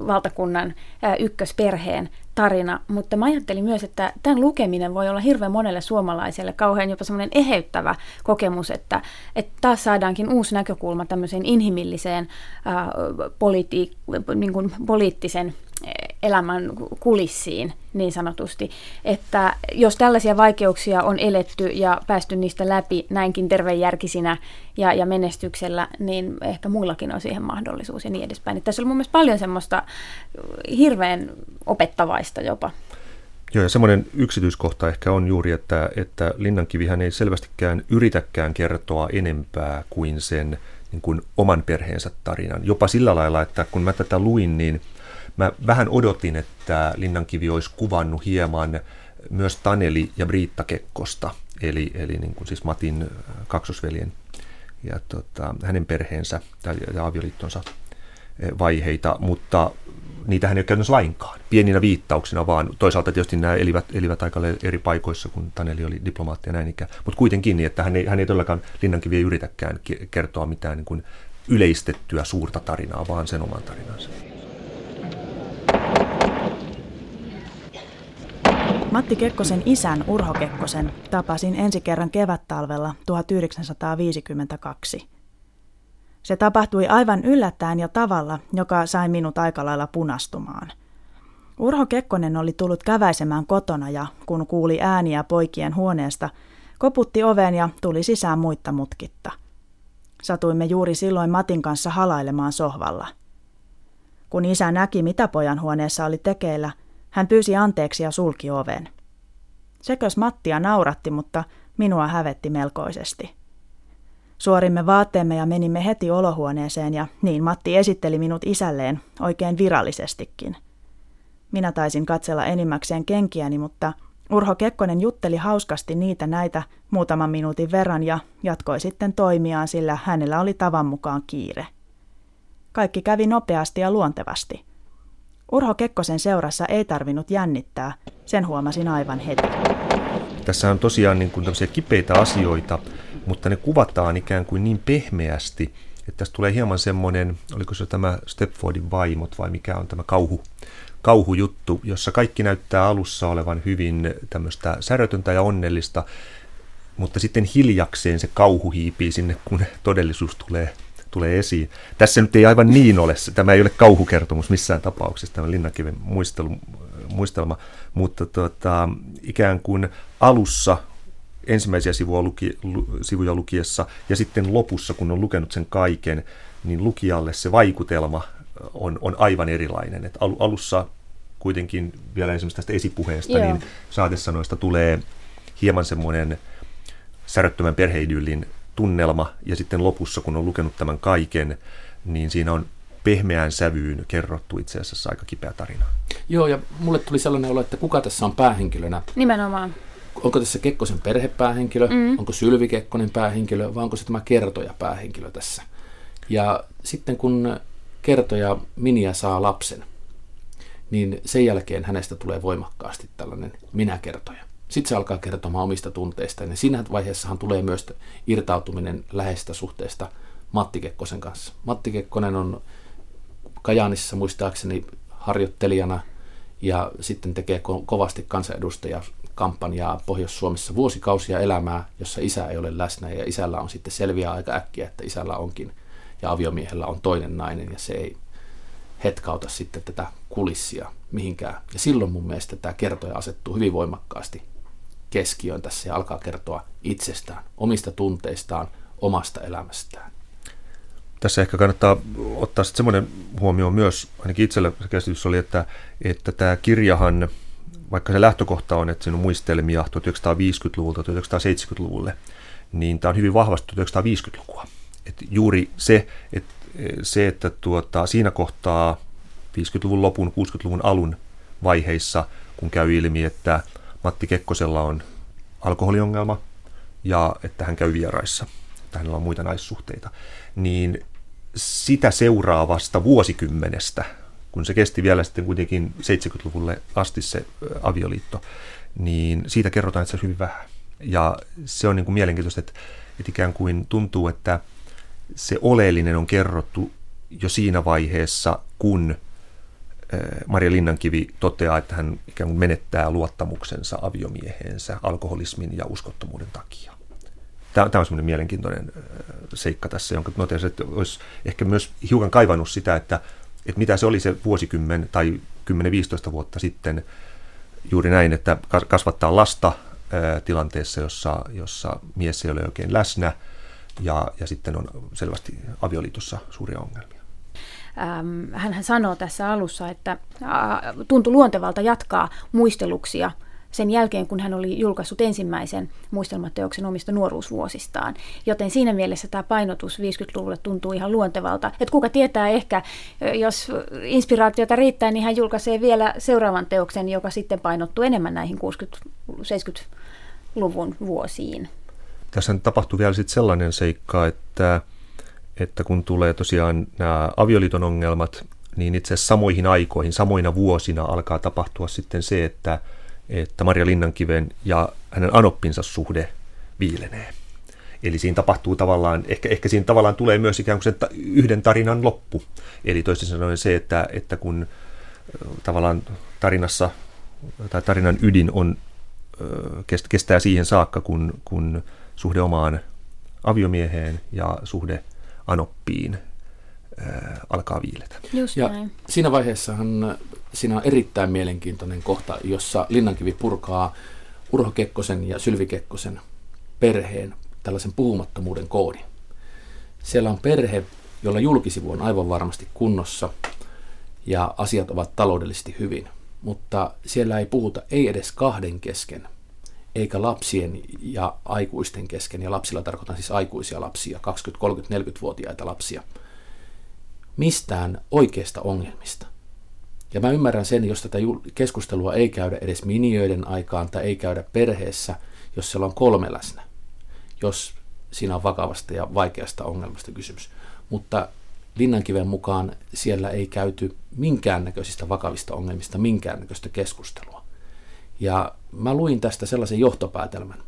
valtakunnan ykkösperheen tarina. Mutta mä ajattelin myös, että tämän lukeminen voi olla hirveän monelle suomalaiselle kauhean jopa semmoinen eheyttävä kokemus, että, että taas saadaankin uusi näkökulma tämmöiseen inhimilliseen ää, politi- niin kuin poliittisen elämän kulissiin niin sanotusti, että jos tällaisia vaikeuksia on eletty ja päästy niistä läpi näinkin tervejärkisinä ja, ja menestyksellä, niin ehkä muillakin on siihen mahdollisuus ja niin edespäin. Että tässä oli mun mielestä paljon semmoista hirveän opettavaista jopa. Joo, ja semmoinen yksityiskohta ehkä on juuri, että, että Linnankivihän ei selvästikään yritäkään kertoa enempää kuin sen niin kuin oman perheensä tarinan. Jopa sillä lailla, että kun mä tätä luin, niin – Mä vähän odotin, että Linnankivi olisi kuvannut hieman myös Taneli ja Briitta Kekkosta, eli, eli niin kuin siis Matin äh, kaksosveljen ja tota, hänen perheensä tai, ja avioliittonsa äh, vaiheita, mutta niitä hän ei ole käytännössä lainkaan, pieninä viittauksina vaan. Toisaalta tietysti nämä elivät, elivät aika eri paikoissa, kun Taneli oli diplomaatti ja näin ikään. Mutta kuitenkin niin, että hän ei, hän ei todellakaan, Linnankivi ei yritäkään kertoa mitään niin kuin yleistettyä suurta tarinaa, vaan sen oman tarinansa. Matti Kekkosen isän Urho Kekkosen tapasin ensi kerran kevättalvella 1952. Se tapahtui aivan yllättäen ja tavalla, joka sai minut aika lailla punastumaan. Urho Kekkonen oli tullut käväisemään kotona ja kun kuuli ääniä poikien huoneesta, koputti oveen ja tuli sisään muitta mutkitta. Satuimme juuri silloin Matin kanssa halailemaan sohvalla. Kun isä näki, mitä pojan huoneessa oli tekeillä – hän pyysi anteeksi ja sulki oven. Sekös Mattia nauratti, mutta minua hävetti melkoisesti. Suorimme vaatteemme ja menimme heti olohuoneeseen ja niin Matti esitteli minut isälleen oikein virallisestikin. Minä taisin katsella enimmäkseen kenkiäni, mutta Urho Kekkonen jutteli hauskasti niitä näitä muutaman minuutin verran ja jatkoi sitten toimiaan, sillä hänellä oli tavan mukaan kiire. Kaikki kävi nopeasti ja luontevasti – Urho Kekkosen seurassa ei tarvinnut jännittää, sen huomasin aivan heti. Tässä on tosiaan niin kuin kipeitä asioita, mutta ne kuvataan ikään kuin niin pehmeästi, että tästä tulee hieman semmoinen, oliko se tämä Stepfordin vaimot vai mikä on tämä kauhu, kauhujuttu, jossa kaikki näyttää alussa olevan hyvin tämmöistä särötöntä ja onnellista, mutta sitten hiljakseen se kauhu hiipii sinne, kun todellisuus tulee tulee esiin. Tässä nyt ei aivan niin ole, tämä ei ole kauhukertomus missään tapauksessa, tämä Linnakiven muistelu, muistelma, mutta tota, ikään kuin alussa ensimmäisiä sivua luki, lu, sivuja lukiessa ja sitten lopussa, kun on lukenut sen kaiken, niin lukijalle se vaikutelma on, on aivan erilainen. Et alussa kuitenkin vielä esimerkiksi tästä esipuheesta, Joo. niin saatesanoista tulee hieman semmoinen säröttömän perheidyllin tunnelma, ja sitten lopussa, kun on lukenut tämän kaiken, niin siinä on pehmeään sävyyn kerrottu itse asiassa aika kipeä tarina. Joo, ja mulle tuli sellainen olo, että kuka tässä on päähenkilönä. Nimenomaan. Onko tässä Kekkosen perhepäähenkilö, mm. onko Sylvi Kekkonen päähenkilö, vai onko se tämä kertoja päähenkilö tässä? Ja sitten kun kertoja Minia saa lapsen, niin sen jälkeen hänestä tulee voimakkaasti tällainen minäkertoja. Sitten se alkaa kertomaan omista tunteistaan, ja siinä vaiheessahan tulee myös irtautuminen läheistä suhteesta Matti Kekkosen kanssa. Matti Kekkonen on Kajaanissa muistaakseni harjoittelijana ja sitten tekee ko- kovasti kansanedustaja kampanjaa Pohjois-Suomessa vuosikausia elämää, jossa isä ei ole läsnä ja isällä on sitten selviä aika äkkiä, että isällä onkin ja aviomiehellä on toinen nainen ja se ei hetkauta sitten tätä kulissia mihinkään. Ja silloin mun mielestä tämä kertoja asettuu hyvin voimakkaasti keskiöön tässä ja alkaa kertoa itsestään, omista tunteistaan, omasta elämästään. Tässä ehkä kannattaa ottaa sitten semmoinen huomio myös, ainakin itsellä se käsitys oli, että, että tämä kirjahan, vaikka se lähtökohta on, että siinä on muistelmia 1950-luvulta 1970-luvulle, niin tämä on hyvin vahvasti 1950-lukua. Et juuri se, että, se, että tuota, siinä kohtaa 50-luvun lopun, 60-luvun alun vaiheissa, kun käy ilmi, että Matti Kekkosella on alkoholiongelma ja että hän käy vieraissa, että hänellä on muita naissuhteita, niin sitä seuraavasta vuosikymmenestä, kun se kesti vielä sitten kuitenkin 70-luvulle asti se avioliitto, niin siitä kerrotaan itse hyvin vähän. Ja se on niin kuin mielenkiintoista, että, että ikään kuin tuntuu, että se oleellinen on kerrottu jo siinä vaiheessa, kun Maria Linnankivi toteaa, että hän ikään kuin menettää luottamuksensa aviomieheensä alkoholismin ja uskottomuuden takia. Tämä, on semmoinen mielenkiintoinen seikka tässä, jonka notesin, että olisi ehkä myös hiukan kaivannut sitä, että, että mitä se oli se vuosikymmen tai 10-15 vuotta sitten juuri näin, että kasvattaa lasta tilanteessa, jossa, jossa mies ei ole oikein läsnä ja, ja sitten on selvästi avioliitossa suuria ongelmia. Hän sanoo tässä alussa, että tuntui luontevalta jatkaa muisteluksia sen jälkeen, kun hän oli julkaissut ensimmäisen muistelmateoksen omista nuoruusvuosistaan. Joten siinä mielessä tämä painotus 50-luvulle tuntuu ihan luontevalta. Että kuka tietää ehkä, jos inspiraatiota riittää, niin hän julkaisee vielä seuraavan teoksen, joka sitten painottuu enemmän näihin 60-70-luvun vuosiin. Tässä tapahtuu vielä sitten sellainen seikka, että, että kun tulee tosiaan nämä avioliiton ongelmat, niin itse asiassa samoihin aikoihin, samoina vuosina alkaa tapahtua sitten se, että että Maria Linnankiven ja hänen anoppinsa suhde viilenee. Eli siinä tapahtuu tavallaan, ehkä, ehkä siinä tavallaan tulee myös ikään kuin ta, yhden tarinan loppu. Eli toisin sanoen se, että, että kun tavallaan tarinassa tai tarinan ydin on, kestää siihen saakka, kun, kun suhde omaan aviomieheen ja suhde anoppiin alkaa viiletä. Just ja näin. siinä vaiheessahan siinä on erittäin mielenkiintoinen kohta, jossa Linnankivi purkaa Urho Kekkosen ja Sylvi Kekkosen perheen tällaisen puhumattomuuden koodin. Siellä on perhe, jolla julkisivu on aivan varmasti kunnossa ja asiat ovat taloudellisesti hyvin, mutta siellä ei puhuta ei edes kahden kesken, eikä lapsien ja aikuisten kesken, ja lapsilla tarkoitan siis aikuisia lapsia, 20, 30, 40-vuotiaita lapsia, mistään oikeista ongelmista. Ja mä ymmärrän sen, jos tätä keskustelua ei käydä edes miniöiden aikaan tai ei käydä perheessä, jos siellä on kolme läsnä, jos siinä on vakavasta ja vaikeasta ongelmasta kysymys. Mutta Linnankiven mukaan siellä ei käyty minkäännäköisistä vakavista ongelmista minkäännäköistä keskustelua. Ja mä luin tästä sellaisen johtopäätelmän,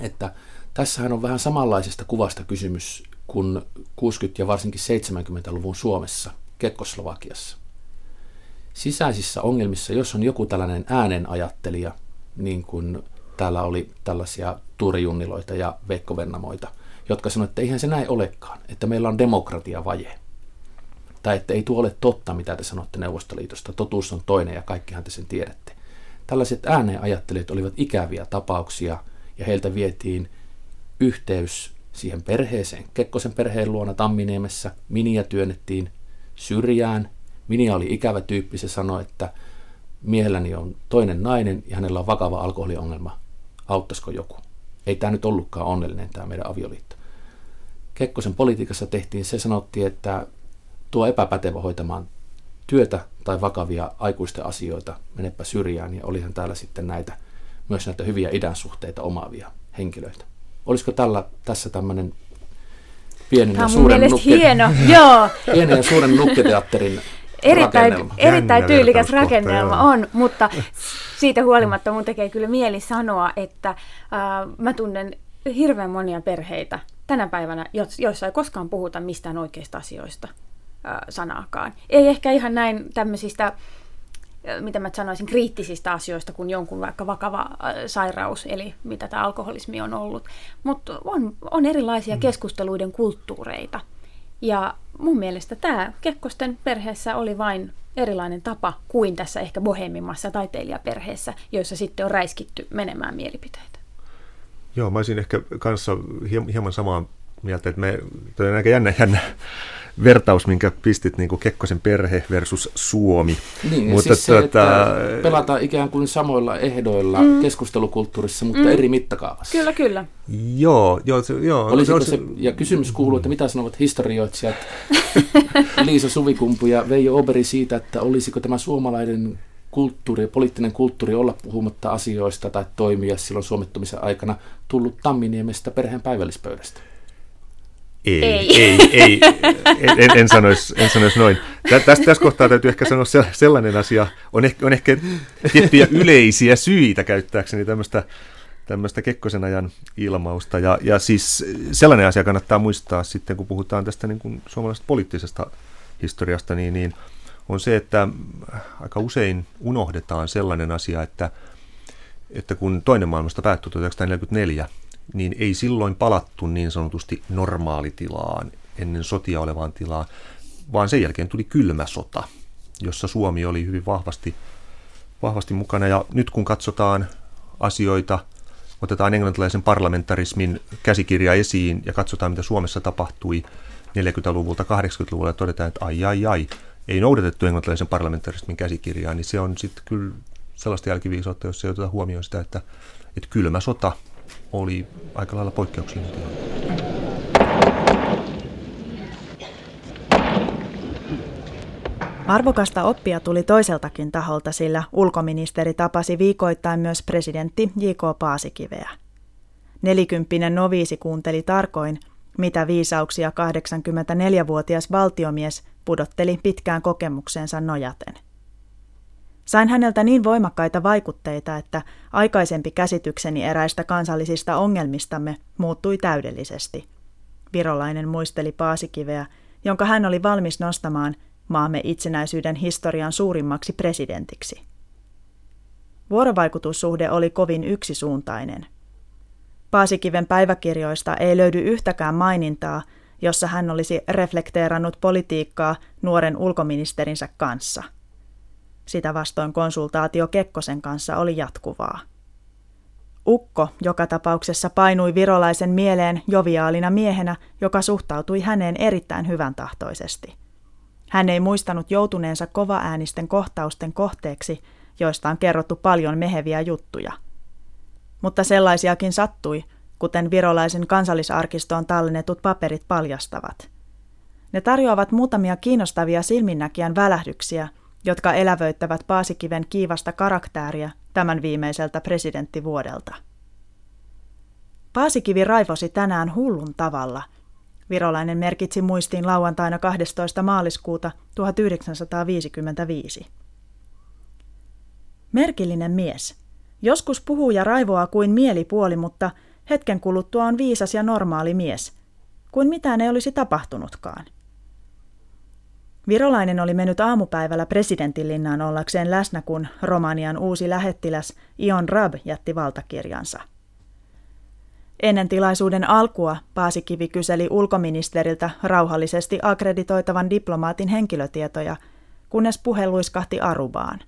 että tässähän on vähän samanlaisesta kuvasta kysymys kuin 60- ja varsinkin 70-luvun Suomessa, Kekkoslovakiassa sisäisissä ongelmissa, jos on joku tällainen äänenajattelija, niin kuin täällä oli tällaisia Tuuri ja Veikko Vennamoita, jotka sanoivat, että eihän se näin olekaan, että meillä on demokratiavaje. Tai että ei tuo ole totta, mitä te sanotte Neuvostoliitosta, totuus on toinen ja kaikkihan te sen tiedätte. Tällaiset ääneenajattelijat olivat ikäviä tapauksia ja heiltä vietiin yhteys siihen perheeseen. Kekkosen perheen luona Tamminiemessä Miniä työnnettiin syrjään. Minia oli ikävä tyyppi, se sanoi, että miehelläni on toinen nainen ja hänellä on vakava alkoholiongelma. Auttaisiko joku? Ei tämä nyt ollutkaan onnellinen tämä meidän avioliitto. Kekkosen politiikassa tehtiin, se sanottiin, että tuo epäpätevä hoitamaan työtä tai vakavia aikuisten asioita, menepä syrjään, ja olihan täällä sitten näitä, myös näitä hyviä idänsuhteita omaavia henkilöitä. Olisiko tällä, tässä tämmöinen pienen Tämä ja on suuren, nukke, hieno. Joo, pienen ja suuren nukketeatterin erittäin, rakennelma? erittäin tyylikäs rakennelma joo. on, mutta siitä huolimatta mun tekee kyllä mieli sanoa, että äh, mä tunnen hirveän monia perheitä tänä päivänä, joissa ei koskaan puhuta mistään oikeista asioista sanaakaan. Ei ehkä ihan näin tämmöisistä mitä mä sanoisin, kriittisistä asioista kuin jonkun vaikka vakava sairaus, eli mitä tämä alkoholismi on ollut. Mutta on, on erilaisia keskusteluiden kulttuureita. Ja mun mielestä tämä Kekkosten perheessä oli vain erilainen tapa kuin tässä ehkä bohemimmassa taiteilijaperheessä, joissa sitten on räiskitty menemään mielipiteitä. Joo, mä olisin ehkä kanssa hiem- hieman samaa mieltä, että me, toi on aika jännä, jännä vertaus, minkä pistit niin kuin Kekkosen perhe versus Suomi. Niin, Mutta siis se, tuota- että pelataan ikään kuin samoilla ehdoilla mm. keskustelukulttuurissa, mutta mm. eri mittakaavassa. Kyllä, kyllä. Joo, joo, se, joo. Olisiko se, se, ja kysymys kuuluu, että mitä sanovat historioitsijat Liisa Suvikumpu ja Veijo Oberi siitä, että olisiko tämä suomalainen kulttuuri ja poliittinen kulttuuri olla puhumatta asioista tai toimia silloin suomittumisen aikana tullut Tamminiemestä perheen päivällispöydästä. Ei, Ei. ei, ei, en, en, sanoisi, en sanoisi noin. Tä, tästä, tässä kohtaa täytyy ehkä sanoa se- sellainen asia, on ehkä, on ehkä tiettyjä yleisiä syitä käyttääkseni tämmöistä, tämmöistä Kekkosen ajan ilmausta. Ja, ja siis sellainen asia kannattaa muistaa sitten, kun puhutaan tästä niin kuin suomalaisesta poliittisesta historiasta, niin, niin on se, että aika usein unohdetaan sellainen asia, että, että kun toinen maailmasta päättyi 1944, niin ei silloin palattu niin sanotusti normaalitilaan, ennen sotia olevaan tilaan, vaan sen jälkeen tuli kylmä sota, jossa Suomi oli hyvin vahvasti, vahvasti mukana. Ja nyt kun katsotaan asioita, otetaan englantilaisen parlamentarismin käsikirja esiin ja katsotaan, mitä Suomessa tapahtui 40-luvulta 80-luvulla ja todetaan, että ai ai ai, ei noudatettu englantilaisen parlamentarismin käsikirjaa, niin se on sitten kyllä sellaista jälkiviisautta, jos ei oteta huomioon sitä, että, että kylmä sota oli aika lailla poikkeuksellinen tilanne. Arvokasta oppia tuli toiseltakin taholta, sillä ulkoministeri tapasi viikoittain myös presidentti J.K. Paasikiveä. Nelikymppinen noviisi kuunteli tarkoin, mitä viisauksia 84-vuotias valtiomies pudotteli pitkään kokemuksensa nojaten. Sain häneltä niin voimakkaita vaikutteita, että aikaisempi käsitykseni eräistä kansallisista ongelmistamme muuttui täydellisesti. Virolainen muisteli Paasikiveä, jonka hän oli valmis nostamaan maamme itsenäisyyden historian suurimmaksi presidentiksi. Vuorovaikutussuhde oli kovin yksisuuntainen. Paasikiven päiväkirjoista ei löydy yhtäkään mainintaa, jossa hän olisi reflekteerannut politiikkaa nuoren ulkoministerinsä kanssa. Sitä vastoin konsultaatio Kekkosen kanssa oli jatkuvaa. Ukko joka tapauksessa painui virolaisen mieleen joviaalina miehenä, joka suhtautui häneen erittäin hyvän tahtoisesti. Hän ei muistanut joutuneensa kovaäänisten kohtausten kohteeksi, joista on kerrottu paljon meheviä juttuja. Mutta sellaisiakin sattui, kuten virolaisen kansallisarkistoon tallennetut paperit paljastavat. Ne tarjoavat muutamia kiinnostavia silminnäkijän välähdyksiä, jotka elävöittävät Paasikiven kiivasta karaktääriä tämän viimeiseltä presidenttivuodelta. Paasikivi raivosi tänään hullun tavalla. Virolainen merkitsi muistiin lauantaina 12. maaliskuuta 1955. Merkillinen mies. Joskus puhuu ja raivoaa kuin mielipuoli, mutta hetken kuluttua on viisas ja normaali mies, kuin mitään ei olisi tapahtunutkaan. Virolainen oli mennyt aamupäivällä presidentinlinnaan ollakseen läsnä, kun Romanian uusi lähettiläs Ion Rab jätti valtakirjansa. Ennen tilaisuuden alkua Paasikivi kyseli ulkoministeriltä rauhallisesti akkreditoitavan diplomaatin henkilötietoja, kunnes puhe luiskahti Arubaan.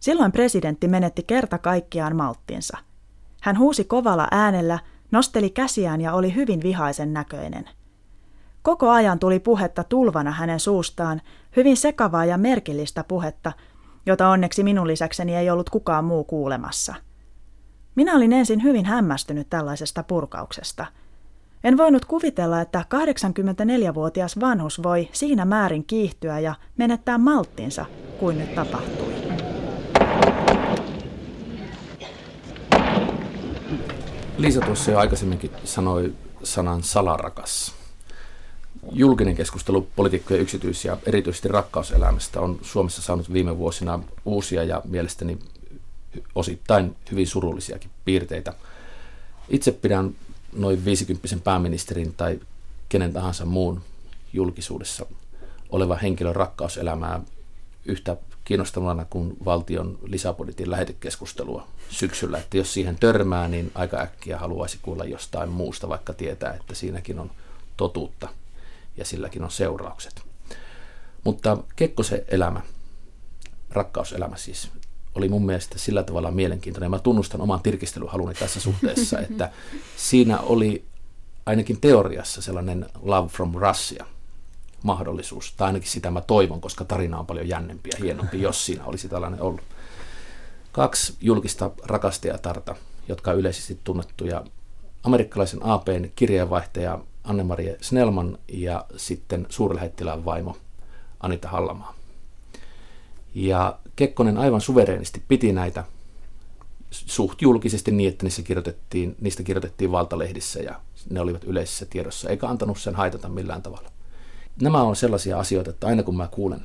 Silloin presidentti menetti kerta kaikkiaan malttinsa. Hän huusi kovalla äänellä, nosteli käsiään ja oli hyvin vihaisen näköinen. Koko ajan tuli puhetta tulvana hänen suustaan, hyvin sekavaa ja merkillistä puhetta, jota onneksi minun lisäkseni ei ollut kukaan muu kuulemassa. Minä olin ensin hyvin hämmästynyt tällaisesta purkauksesta. En voinut kuvitella, että 84-vuotias vanhus voi siinä määrin kiihtyä ja menettää malttinsa, kuin nyt tapahtui. Liisa tuossa jo aikaisemminkin sanoi sanan salarakas. Julkinen keskustelu politiikkojen yksityis- ja erityisesti rakkauselämästä on Suomessa saanut viime vuosina uusia ja mielestäni osittain hyvin surullisiakin piirteitä. Itse pidän noin 50 pääministerin tai kenen tahansa muun julkisuudessa oleva henkilön rakkauselämää yhtä kiinnostavana kuin valtion lisäbudjetin lähetekeskustelua syksyllä, että jos siihen törmää, niin aika äkkiä haluaisi kuulla jostain muusta, vaikka tietää, että siinäkin on totuutta ja silläkin on seuraukset. Mutta Kekkosen elämä, rakkauselämä siis, oli mun mielestä sillä tavalla mielenkiintoinen. Mä tunnustan oman tirkistelyhaluni tässä suhteessa, että siinä oli ainakin teoriassa sellainen love from Russia mahdollisuus, tai ainakin sitä mä toivon, koska tarina on paljon jännempi ja hienompi, jos siinä olisi tällainen ollut. Kaksi julkista rakastajatarta, jotka on yleisesti tunnettuja, amerikkalaisen APn kirjeenvaihtaja Anne-Marie Snellman ja sitten suurlähettilään vaimo Anita Hallamaa. Ja Kekkonen aivan suvereenisti piti näitä suht julkisesti niin, että niistä kirjoitettiin, niistä kirjoitettiin valtalehdissä ja ne olivat yleisessä tiedossa, eikä antanut sen haitata millään tavalla. Nämä on sellaisia asioita, että aina kun mä kuulen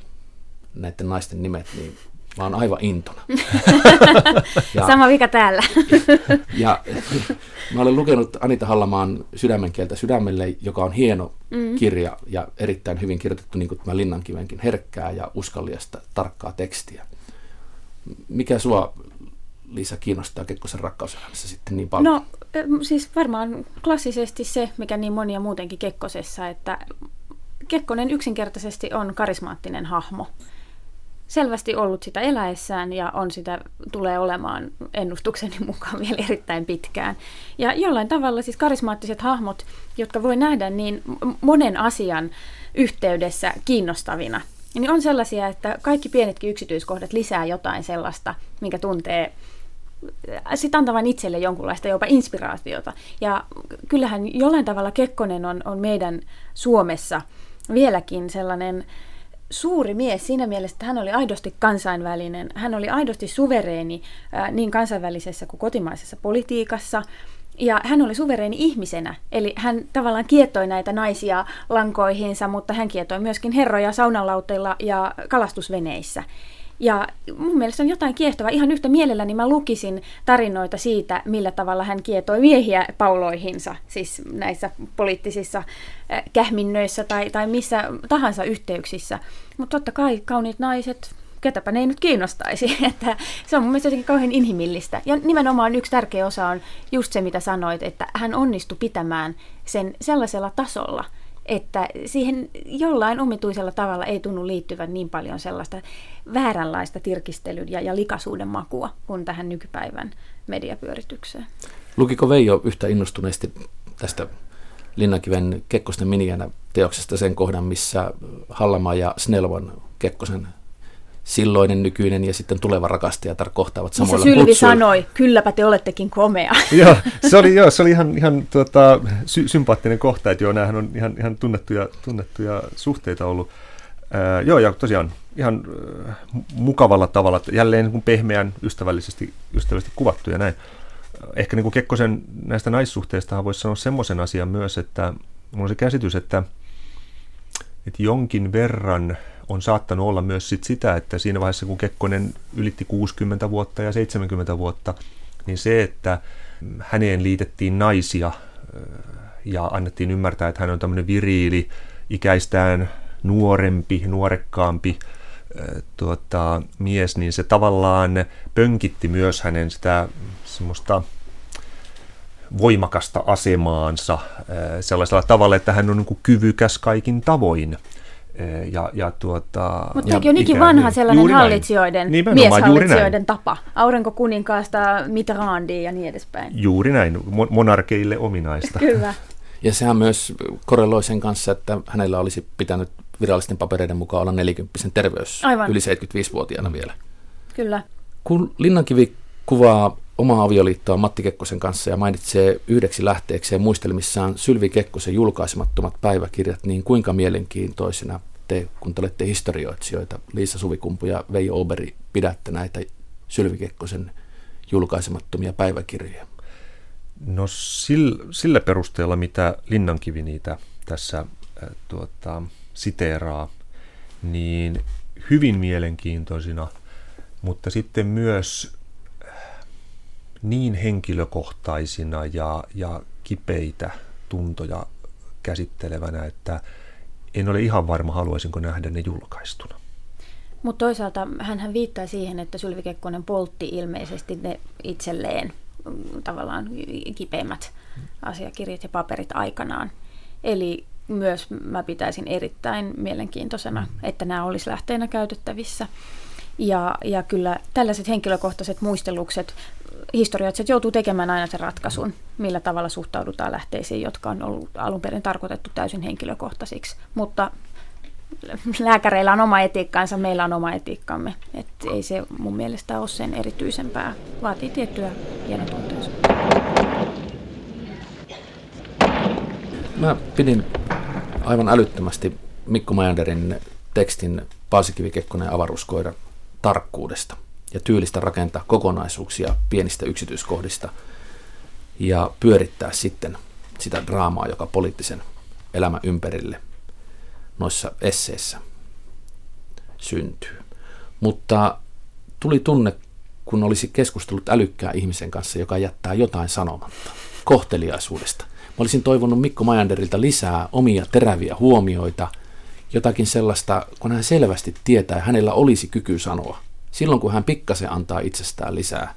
näiden naisten nimet, niin mä oon aivan intona. ja, Sama vika täällä. ja mä olen lukenut Anita Hallamaan Sydämenkieltä sydämelle, joka on hieno mm. kirja ja erittäin hyvin kirjoitettu, niin kuin tämä Linnankivenkin, herkkää ja uskalliasta, tarkkaa tekstiä. Mikä sua, Liisa, kiinnostaa Kekkosen rakkauselämässä sitten niin paljon? No siis varmaan klassisesti se, mikä niin monia muutenkin Kekkosessa, että Kekkonen yksinkertaisesti on karismaattinen hahmo. Selvästi ollut sitä eläessään ja on sitä, tulee olemaan ennustukseni mukaan vielä erittäin pitkään. Ja jollain tavalla siis karismaattiset hahmot, jotka voi nähdä niin monen asian yhteydessä kiinnostavina, niin on sellaisia, että kaikki pienetkin yksityiskohdat lisää jotain sellaista, minkä tuntee sitten antavan itselle jonkunlaista jopa inspiraatiota. Ja kyllähän jollain tavalla Kekkonen on, on meidän Suomessa – vieläkin sellainen suuri mies siinä mielessä, että hän oli aidosti kansainvälinen, hän oli aidosti suvereeni niin kansainvälisessä kuin kotimaisessa politiikassa. Ja hän oli suvereeni ihmisenä, eli hän tavallaan kiettoi näitä naisia lankoihinsa, mutta hän kiettoi myöskin herroja saunalauteilla ja kalastusveneissä. Ja mun mielestä on jotain kiehtovaa. Ihan yhtä mielelläni mä lukisin tarinoita siitä, millä tavalla hän kietoi miehiä pauloihinsa, siis näissä poliittisissa äh, kähminnöissä tai, tai missä tahansa yhteyksissä. Mutta totta kai kauniit naiset, ketäpä ne ei nyt kiinnostaisi. Että se on mun mielestä jotenkin kauhean inhimillistä. Ja nimenomaan yksi tärkeä osa on just se, mitä sanoit, että hän onnistui pitämään sen sellaisella tasolla – että siihen jollain omituisella tavalla ei tunnu liittyvän niin paljon sellaista vääränlaista tirkistelyn ja, ja likaisuuden makua kuin tähän nykypäivän mediapyöritykseen. Lukiko Veijo yhtä innostuneesti tästä Linnakiven Kekkosten miniänä teoksesta sen kohdan, missä Hallamaa ja Snellman Kekkosen silloinen, nykyinen ja sitten tuleva rakastajatar kohtaavat samoilla Missä Sylvi kutsuilla. sanoi, kylläpä te olettekin komea. joo, se oli, joo, se oli ihan, ihan tuota, sy- sympaattinen kohta, että joo, näähän on ihan, ihan tunnettuja, tunnettuja suhteita ollut. Ää, joo, ja tosiaan ihan äh, mukavalla tavalla, jälleen niin kuin pehmeän, ystävällisesti, ystävällisesti kuvattu ja näin. Ehkä niin kuin Kekkosen näistä naissuhteista voisi sanoa semmoisen asian myös, että minulla on se käsitys, että, että jonkin verran on saattanut olla myös sit sitä, että siinä vaiheessa kun Kekkonen ylitti 60 vuotta ja 70 vuotta, niin se, että häneen liitettiin naisia ja annettiin ymmärtää, että hän on tämmöinen viriili, ikäistään nuorempi, nuorekkaampi tuota, mies, niin se tavallaan pönkitti myös hänen sitä semmoista voimakasta asemaansa sellaisella tavalla, että hän on niin kuin kyvykäs kaikin tavoin Ja, ja tuota, Mutta sekin on niinkin vanha sellainen juuri hallitsijoiden, mieshallitsijoiden tapa. Aurinkokuninkaasta Mitterrandiin ja niin edespäin. Juuri näin, monarkeille ominaista. Kyllä. Ja sehän myös korreloi sen kanssa, että hänellä olisi pitänyt virallisten papereiden mukaan olla 40 terveys Aivan. yli 75-vuotiaana vielä. Kyllä. Kun Linnankivi kuvaa omaa avioliittoa Matti Kekkosen kanssa ja mainitsee yhdeksi lähteekseen muistelmissaan Sylvi Kekkosen julkaisemattomat päiväkirjat, niin kuinka mielenkiintoisena te, kun te olette historioitsijoita, Liisa Suvikumpu ja Veijo Oberi, pidätte näitä Sylvi Kekkosen julkaisemattomia päiväkirjoja? No sillä, sillä perusteella, mitä Linnankivi niitä tässä äh, tuota, siteeraa, niin hyvin mielenkiintoisina, mutta sitten myös niin henkilökohtaisina ja, ja kipeitä tuntoja käsittelevänä, että en ole ihan varma, haluaisinko nähdä ne julkaistuna. Mutta toisaalta hän viittaa siihen, että Sylvi Kekkonen poltti ilmeisesti ne itselleen mm, tavallaan kipeimmät asiakirjat ja paperit aikanaan. Eli myös mä pitäisin erittäin mielenkiintoisena, että nämä olisi lähteenä käytettävissä. Ja, ja kyllä tällaiset henkilökohtaiset muistelukset, historioitsijat joutuu tekemään aina sen ratkaisun, millä tavalla suhtaudutaan lähteisiin, jotka on ollut alun perin tarkoitettu täysin henkilökohtaisiksi. Mutta lääkäreillä on oma etiikkaansa, meillä on oma etiikkamme. Et ei se mun mielestä ole sen erityisempää. Vaatii tiettyä hienotunteisuutta. Mä pidin aivan älyttömästi Mikko Majanderin tekstin Paasikivi Kekkonen avaruuskoira tarkkuudesta ja tyylistä rakentaa kokonaisuuksia pienistä yksityiskohdista ja pyörittää sitten sitä draamaa, joka poliittisen elämän ympärille noissa esseissä syntyy. Mutta tuli tunne, kun olisi keskustellut älykkää ihmisen kanssa, joka jättää jotain sanomatta, kohteliaisuudesta. Mä olisin toivonut Mikko Majanderilta lisää omia teräviä huomioita, jotakin sellaista, kun hän selvästi tietää, hänellä olisi kyky sanoa. Silloin kun hän pikkasen antaa itsestään lisää,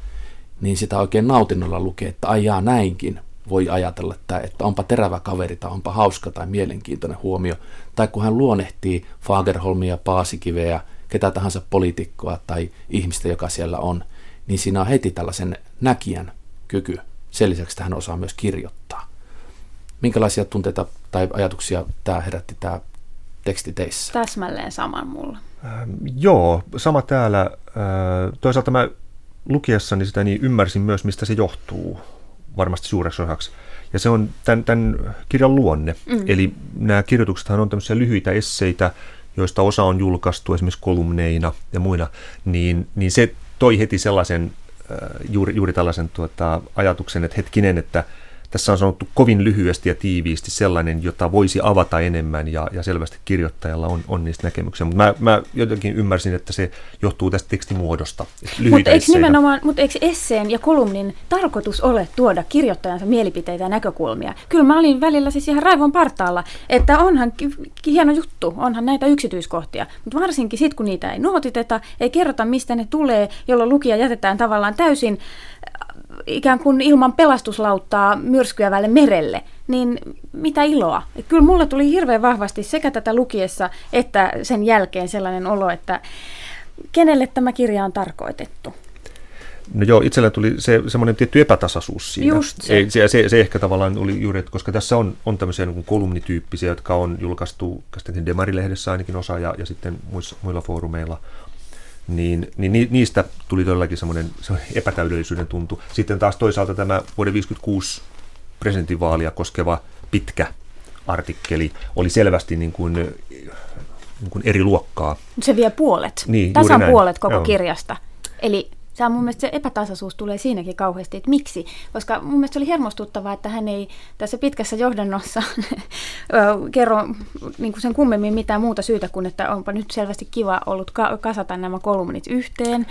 niin sitä oikein nautinnolla lukee, että ajaa näinkin voi ajatella, että, että onpa terävä kaveri tai onpa hauska tai mielenkiintoinen huomio. Tai kun hän luonnehtii Fagerholmia, Paasikiveä, ketä tahansa poliitikkoa tai ihmistä, joka siellä on, niin siinä on heti tällaisen näkijän kyky. Sen lisäksi hän osaa myös kirjoittaa. Minkälaisia tunteita tai ajatuksia tämä herätti tämä teksti teissä? Täsmälleen saman mulla. Joo, sama täällä. Äh, toisaalta mä lukiessani sitä niin ymmärsin myös, mistä se johtuu varmasti suureksi osaksi. Ja se on tämän, tämän kirjan luonne. Mm. Eli nämä kirjoituksethan on tämmöisiä lyhyitä esseitä, joista osa on julkaistu esimerkiksi kolumneina ja muina, niin, niin se toi heti sellaisen, äh, juuri, juuri tällaisen tuota, ajatuksen, että hetkinen, että – tässä on sanottu kovin lyhyesti ja tiiviisti sellainen, jota voisi avata enemmän ja, ja selvästi kirjoittajalla on, on niistä näkemyksiä. Mutta mä, mä jotenkin ymmärsin, että se johtuu tästä tekstimuodosta. Mutta eikö nimenomaan, mutta eikö esseen ja kolumnin tarkoitus ole tuoda kirjoittajansa mielipiteitä ja näkökulmia? Kyllä mä olin välillä siis ihan raivon partaalla, että onhan hieno juttu, onhan näitä yksityiskohtia, mutta varsinkin sitten kun niitä ei nuotiteta, ei kerrota mistä ne tulee, jolloin lukija jätetään tavallaan täysin ikään kuin ilman pelastuslauttaa myrskyävälle merelle, niin mitä iloa. Et kyllä mulle tuli hirveän vahvasti sekä tätä lukiessa että sen jälkeen sellainen olo, että kenelle tämä kirja on tarkoitettu. No joo, itsellä tuli se semmoinen tietty epätasaisuus siinä. Just se. Ei, se, se, se ehkä tavallaan oli juuri, että koska tässä on, on tämmöisiä niin kolumnityyppisiä, jotka on julkaistu käsittääkseni Demari-lehdessä ainakin osa ja, ja sitten muissa, muilla foorumeilla – niin, niin niistä tuli todellakin semmoinen, semmoinen epätäydellisyyden tuntu. Sitten taas toisaalta tämä vuoden 56 presidentinvaalia koskeva pitkä artikkeli oli selvästi niin kuin, niin kuin eri luokkaa. Se vie puolet, niin, tasan puolet koko Joo. kirjasta. Eli Tämä mun mielestä se epätasaisuus tulee siinäkin kauheasti, että miksi? Koska mun mielestä se oli hermostuttavaa, että hän ei tässä pitkässä johdannossa kerro niin kuin sen kummemmin mitään muuta syytä kuin, että onpa nyt selvästi kiva ollut ka- kasata nämä kolumnit yhteen.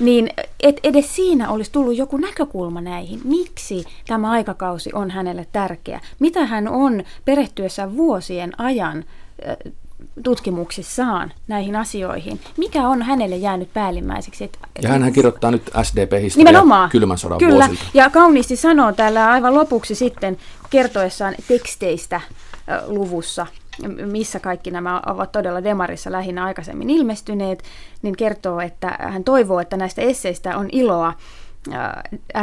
Niin et edes siinä olisi tullut joku näkökulma näihin. Miksi tämä aikakausi on hänelle tärkeä? Mitä hän on perehtyessä vuosien ajan tutkimuksissaan näihin asioihin. Mikä on hänelle jäänyt päällimmäiseksi? Että, ja hän kirjoittaa nyt SDP-historiaa kylmän sodan Kyllä, vuosilta. ja kauniisti sanoo täällä aivan lopuksi sitten kertoessaan teksteistä luvussa missä kaikki nämä ovat todella Demarissa lähinnä aikaisemmin ilmestyneet, niin kertoo, että hän toivoo, että näistä esseistä on iloa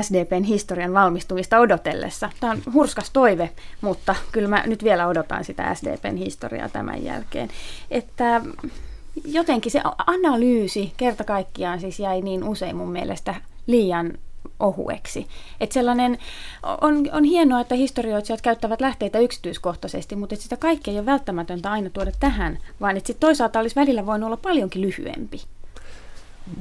SDPn historian valmistumista odotellessa. Tämä on hurskas toive, mutta kyllä mä nyt vielä odotan sitä SDPn historiaa tämän jälkeen. Että jotenkin se analyysi kerta kaikkiaan siis jäi niin usein mun mielestä liian ohueksi. Et sellainen, on, on hienoa, että historioitsijat käyttävät lähteitä yksityiskohtaisesti, mutta sitä kaikkea ei ole välttämätöntä aina tuoda tähän, vaan että sitten toisaalta olisi välillä voinut olla paljonkin lyhyempi.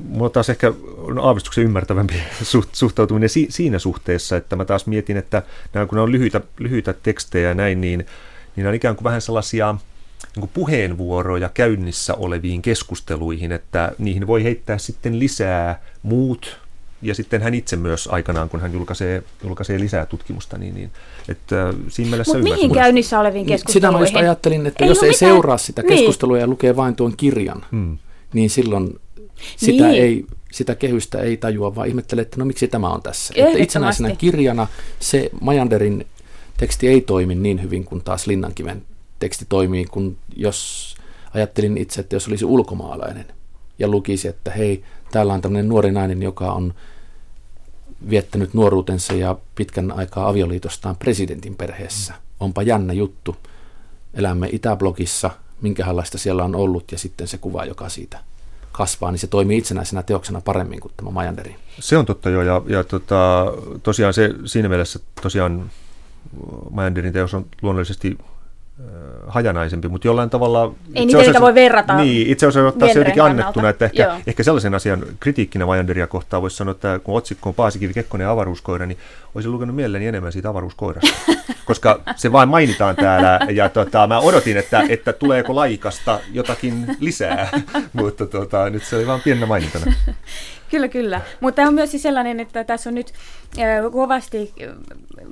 Mulla taas ehkä on aavistuksen ymmärtävämpi suhtautuminen si- siinä suhteessa, että mä taas mietin, että nämä, kun ne on lyhyitä, lyhyitä tekstejä ja näin, niin, niin on ikään kuin vähän sellaisia niin kuin puheenvuoroja käynnissä oleviin keskusteluihin, että niihin voi heittää sitten lisää muut ja sitten hän itse myös aikanaan, kun hän julkaisee, julkaisee lisää tutkimusta, niin, niin että äh, siinä mielessä Mutta mihin käynnissä oleviin keskusteluihin? Sitä mä ajattelin, että ei jos ei mitään. seuraa sitä niin. keskustelua niin. ja lukee vain tuon kirjan, hmm. niin silloin sitä, niin. ei, sitä kehystä ei tajua, vaan ihmettelee, että no miksi tämä on tässä. Että itsenäisenä kirjana se Majanderin teksti ei toimi niin hyvin kuin taas Linnankiven teksti toimii, kun jos ajattelin itse, että jos olisi ulkomaalainen ja lukisi, että hei, täällä on tämmöinen nuori nainen, joka on viettänyt nuoruutensa ja pitkän aikaa avioliitostaan presidentin perheessä. Onpa jännä juttu. Elämme Itäblogissa, minkälaista siellä on ollut, ja sitten se kuva, joka siitä kasvaa, niin se toimii itsenäisenä teoksena paremmin kuin tämä Majanderi. Se on totta jo, ja, ja tota, tosiaan se siinä mielessä tosiaan Majanderin teos on luonnollisesti hajanaisempi, mutta jollain tavalla... Ei niitä, voi verrata Niin, itse asiassa ottaa se jotenkin annettuna, että ehkä, ehkä sellaisen asian kritiikkinä Vajanderia kohtaan voisi sanoa, että kun otsikko on Paasikivi Kekkonen ja avaruuskoira, niin olisin lukenut mielelläni enemmän siitä avaruuskoirasta, koska se vain mainitaan täällä, ja tota, mä odotin, että, että tuleeko laikasta jotakin lisää, mutta tota, nyt se oli vain pienenä mainintana. Kyllä, kyllä. Mutta on myös siis sellainen, että tässä on nyt kovasti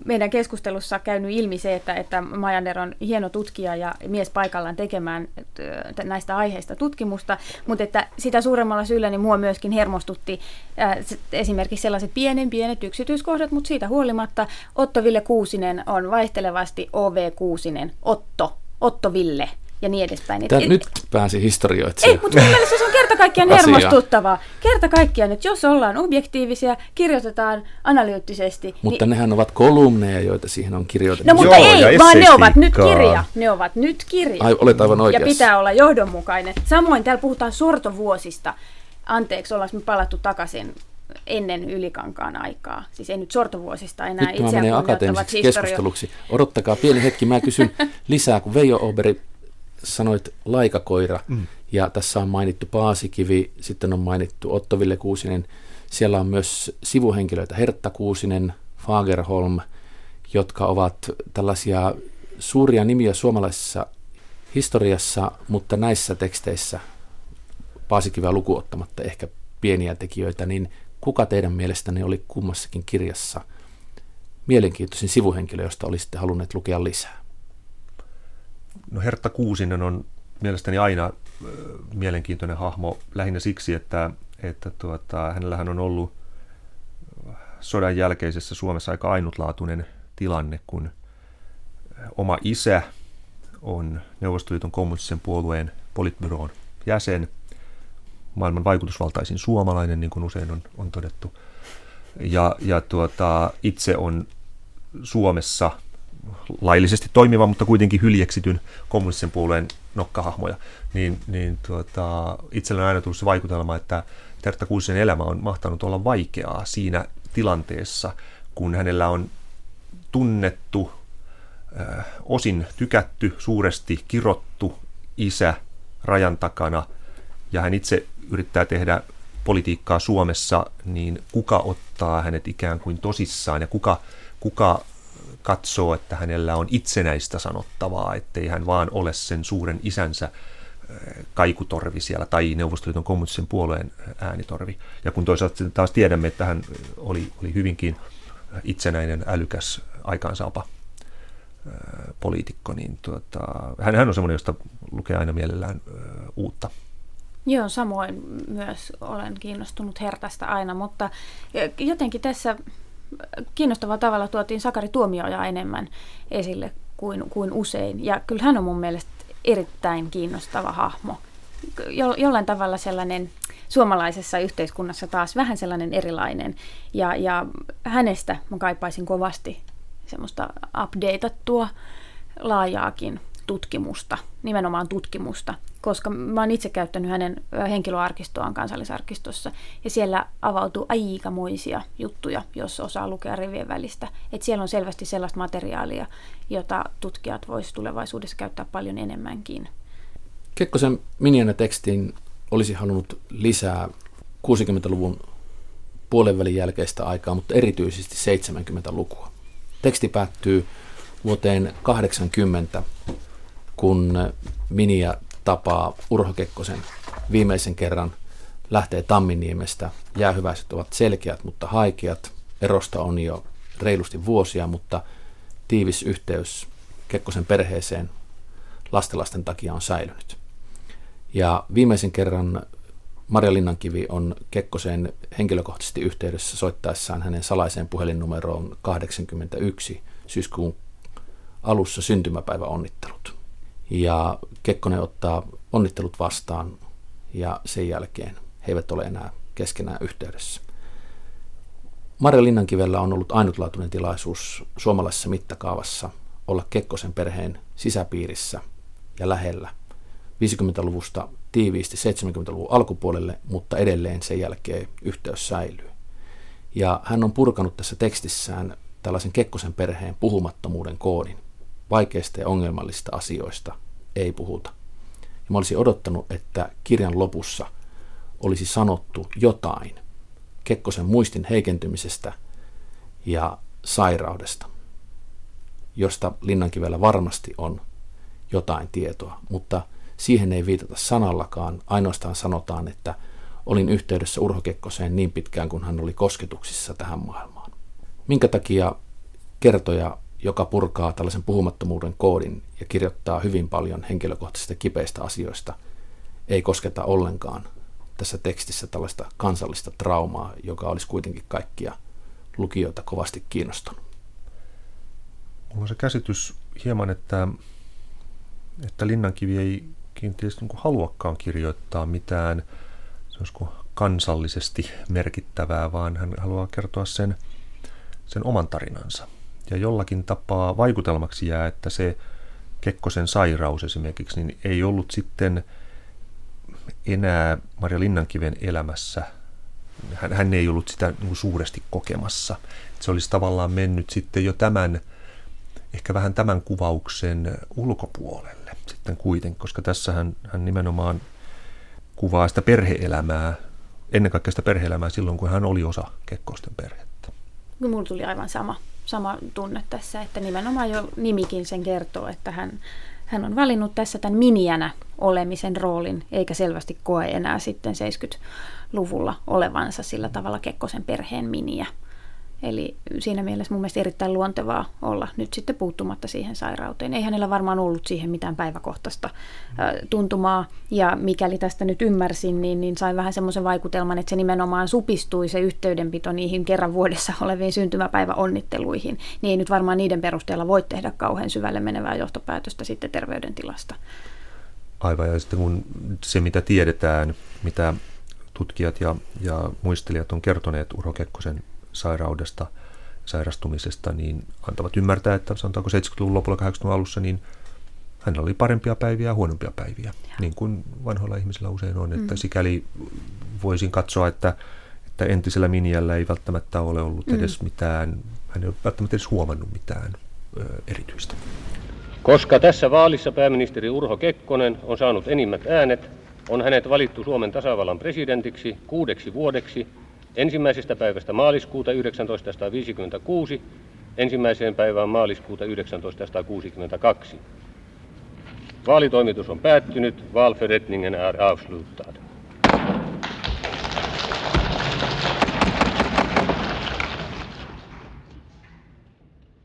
meidän keskustelussa käynyt ilmi se, että, että Majander on hieno tutkija ja mies paikallaan tekemään näistä aiheista tutkimusta, mutta että sitä suuremmalla syyllä niin mua myöskin hermostutti esimerkiksi sellaiset pienen pienet yksityiskohdat, mutta siitä huolimatta Otto Ville Kuusinen on vaihtelevasti OV Kuusinen, Otto, Otto Ville ja niin edespäin. Tämä, et, nyt pääsi historioitsija. Ei, mutta mun mielestä se on kerta kaikkiaan hermostuttavaa. Kerta kaikkiaan, että jos ollaan objektiivisia, kirjoitetaan analyyttisesti. Mutta niin... nehän ovat kolumneja, joita siihen on kirjoitettu. No mutta Joo, ei, vaan ne ovat nyt kirja. Ne ovat nyt kirja. Ai, olet aivan oikeassa. Ja pitää olla johdonmukainen. Samoin täällä puhutaan sortovuosista. Anteeksi, ollaanko me palattu takaisin ennen Ylikankaan aikaa. Siis ei nyt sortovuosista enää nyt itseään akateemiseksi keskusteluksi. Odottakaa pieni hetki, mä kysyn lisää, kun Veijo Oberi sanoit laikakoira, mm. ja tässä on mainittu Paasikivi, sitten on mainittu Ottoville Kuusinen, siellä on myös sivuhenkilöitä Hertta Kuusinen, Fagerholm, jotka ovat tällaisia suuria nimiä suomalaisessa historiassa, mutta näissä teksteissä Paasikiveä lukuottamatta ehkä pieniä tekijöitä, niin kuka teidän mielestänne oli kummassakin kirjassa mielenkiintoisin sivuhenkilö, josta olisitte halunneet lukea lisää? No Hertta Kuusinen on mielestäni aina mielenkiintoinen hahmo lähinnä siksi, että, että tuota, hänellähän on ollut sodan jälkeisessä Suomessa aika ainutlaatuinen tilanne, kun oma isä on Neuvostoliiton kommunistisen puolueen politbyroon jäsen, maailman vaikutusvaltaisin suomalainen, niin kuin usein on, on todettu. Ja, ja tuota, itse on Suomessa laillisesti toimiva, mutta kuitenkin hyljeksityn kommunistisen puolueen nokkahahmoja, niin, niin tuota, itsellä on aina tullut se vaikutelma, että Tertta Kuusisen elämä on mahtanut olla vaikeaa siinä tilanteessa, kun hänellä on tunnettu, äh, osin tykätty, suuresti kirottu isä rajan takana, ja hän itse yrittää tehdä politiikkaa Suomessa, niin kuka ottaa hänet ikään kuin tosissaan ja kuka, kuka katsoo, että hänellä on itsenäistä sanottavaa, ettei hän vaan ole sen suuren isänsä kaikutorvi siellä tai Neuvostoliiton kommunistisen puolueen äänitorvi. Ja kun toisaalta taas tiedämme, että hän oli, oli hyvinkin itsenäinen, älykäs aikaansaapa poliitikko, niin tuota, hän, hän on semmoinen, josta lukee aina mielellään uutta. Joo, samoin myös olen kiinnostunut Hertästä aina, mutta jotenkin tässä kiinnostavalla tavalla tuotiin Sakari Tuomioja enemmän esille kuin, kuin usein. Ja kyllä hän on mun mielestä erittäin kiinnostava hahmo. Jo, jollain tavalla sellainen suomalaisessa yhteiskunnassa taas vähän sellainen erilainen. Ja, ja hänestä mä kaipaisin kovasti semmoista updateattua laajaakin tutkimusta, nimenomaan tutkimusta, koska mä oon itse käyttänyt hänen henkilöarkistoaan kansallisarkistossa, ja siellä avautuu aikamoisia juttuja, jos osaa lukea rivien välistä. Et siellä on selvästi sellaista materiaalia, jota tutkijat voisivat tulevaisuudessa käyttää paljon enemmänkin. Kekkosen tekstiin olisi halunnut lisää 60-luvun puolenvälin jälkeistä aikaa, mutta erityisesti 70-lukua. Teksti päättyy vuoteen 80, kun Minia tapaa Urho Kekkosen viimeisen kerran, lähtee Tamminiemestä. Jäähyväiset ovat selkeät, mutta haikeat. Erosta on jo reilusti vuosia, mutta tiivis yhteys Kekkosen perheeseen lastelasten takia on säilynyt. Ja viimeisen kerran Marja Linnankivi on Kekkoseen henkilökohtaisesti yhteydessä soittaessaan hänen salaiseen puhelinnumeroon 81 syyskuun alussa syntymäpäivä onnittelut. Ja Kekkonen ottaa onnittelut vastaan ja sen jälkeen he eivät ole enää keskenään yhteydessä. Marja Linnankivellä on ollut ainutlaatuinen tilaisuus suomalaisessa mittakaavassa olla Kekkosen perheen sisäpiirissä ja lähellä 50-luvusta tiiviisti 70-luvun alkupuolelle, mutta edelleen sen jälkeen yhteys säilyy. Ja hän on purkanut tässä tekstissään tällaisen Kekkosen perheen puhumattomuuden koodin. Vaikeista ja ongelmallisista asioista ei puhuta. Ja mä olisin odottanut, että kirjan lopussa olisi sanottu jotain Kekkosen muistin heikentymisestä ja sairaudesta, josta Linnankivellä varmasti on jotain tietoa, mutta – Siihen ei viitata sanallakaan, ainoastaan sanotaan, että olin yhteydessä Urho Kekkoseen niin pitkään, kun hän oli kosketuksissa tähän maailmaan. Minkä takia kertoja, joka purkaa tällaisen puhumattomuuden koodin ja kirjoittaa hyvin paljon henkilökohtaisista kipeistä asioista, ei kosketa ollenkaan tässä tekstissä tällaista kansallista traumaa, joka olisi kuitenkin kaikkia lukijoita kovasti kiinnostanut. Mulla on se käsitys hieman, että, että Linnankivi ei kenties niin haluakaan kirjoittaa mitään kansallisesti merkittävää, vaan hän haluaa kertoa sen, sen oman tarinansa. Ja jollakin tapaa vaikutelmaksi jää, että se Kekkosen sairaus esimerkiksi niin ei ollut sitten enää Maria Linnankiven elämässä. Hän, hän ei ollut sitä niin suuresti kokemassa. Se olisi tavallaan mennyt sitten jo tämän, ehkä vähän tämän kuvauksen ulkopuolelle sitten kuitenkin, koska tässä hän, hän nimenomaan kuvaa sitä perheelämää, ennen kaikkea sitä perheelämää silloin, kun hän oli osa Kekkosten perhettä. No, mulla tuli aivan sama, sama tunne tässä, että nimenomaan jo nimikin sen kertoo, että hän, hän on valinnut tässä tämän miniänä olemisen roolin, eikä selvästi koe enää sitten 70-luvulla olevansa sillä tavalla Kekkosen perheen miniä. Eli siinä mielessä mun mielestä erittäin luontevaa olla nyt sitten puuttumatta siihen sairauteen. Ei hänellä varmaan ollut siihen mitään päiväkohtaista tuntumaa, ja mikäli tästä nyt ymmärsin, niin, niin sain vähän semmoisen vaikutelman, että se nimenomaan supistui se yhteydenpito niihin kerran vuodessa oleviin syntymäpäiväonnitteluihin, niin ei nyt varmaan niiden perusteella voi tehdä kauhean syvälle menevää johtopäätöstä sitten terveydentilasta. Aivan, ja sitten kun se mitä tiedetään, mitä tutkijat ja, ja muistelijat on kertoneet Urho Kekkosen sairaudesta, sairastumisesta, niin antavat ymmärtää, että sanotaanko 70-luvun lopulla 80-luvun alussa, niin hänellä oli parempia päiviä ja huonompia päiviä, ja. niin kuin vanhoilla ihmisillä usein on. Että mm. sikäli voisin katsoa, että, että entisellä Miniällä ei välttämättä ole ollut mm. edes mitään, hän ei ole välttämättä edes huomannut mitään ö, erityistä. Koska tässä vaalissa pääministeri Urho Kekkonen on saanut enimmät äänet, on hänet valittu Suomen tasavallan presidentiksi kuudeksi vuodeksi ensimmäisestä päivästä maaliskuuta 1956 ensimmäiseen päivään maaliskuuta 1962. Vaalitoimitus on päättynyt. Valförrättningen är avslutad.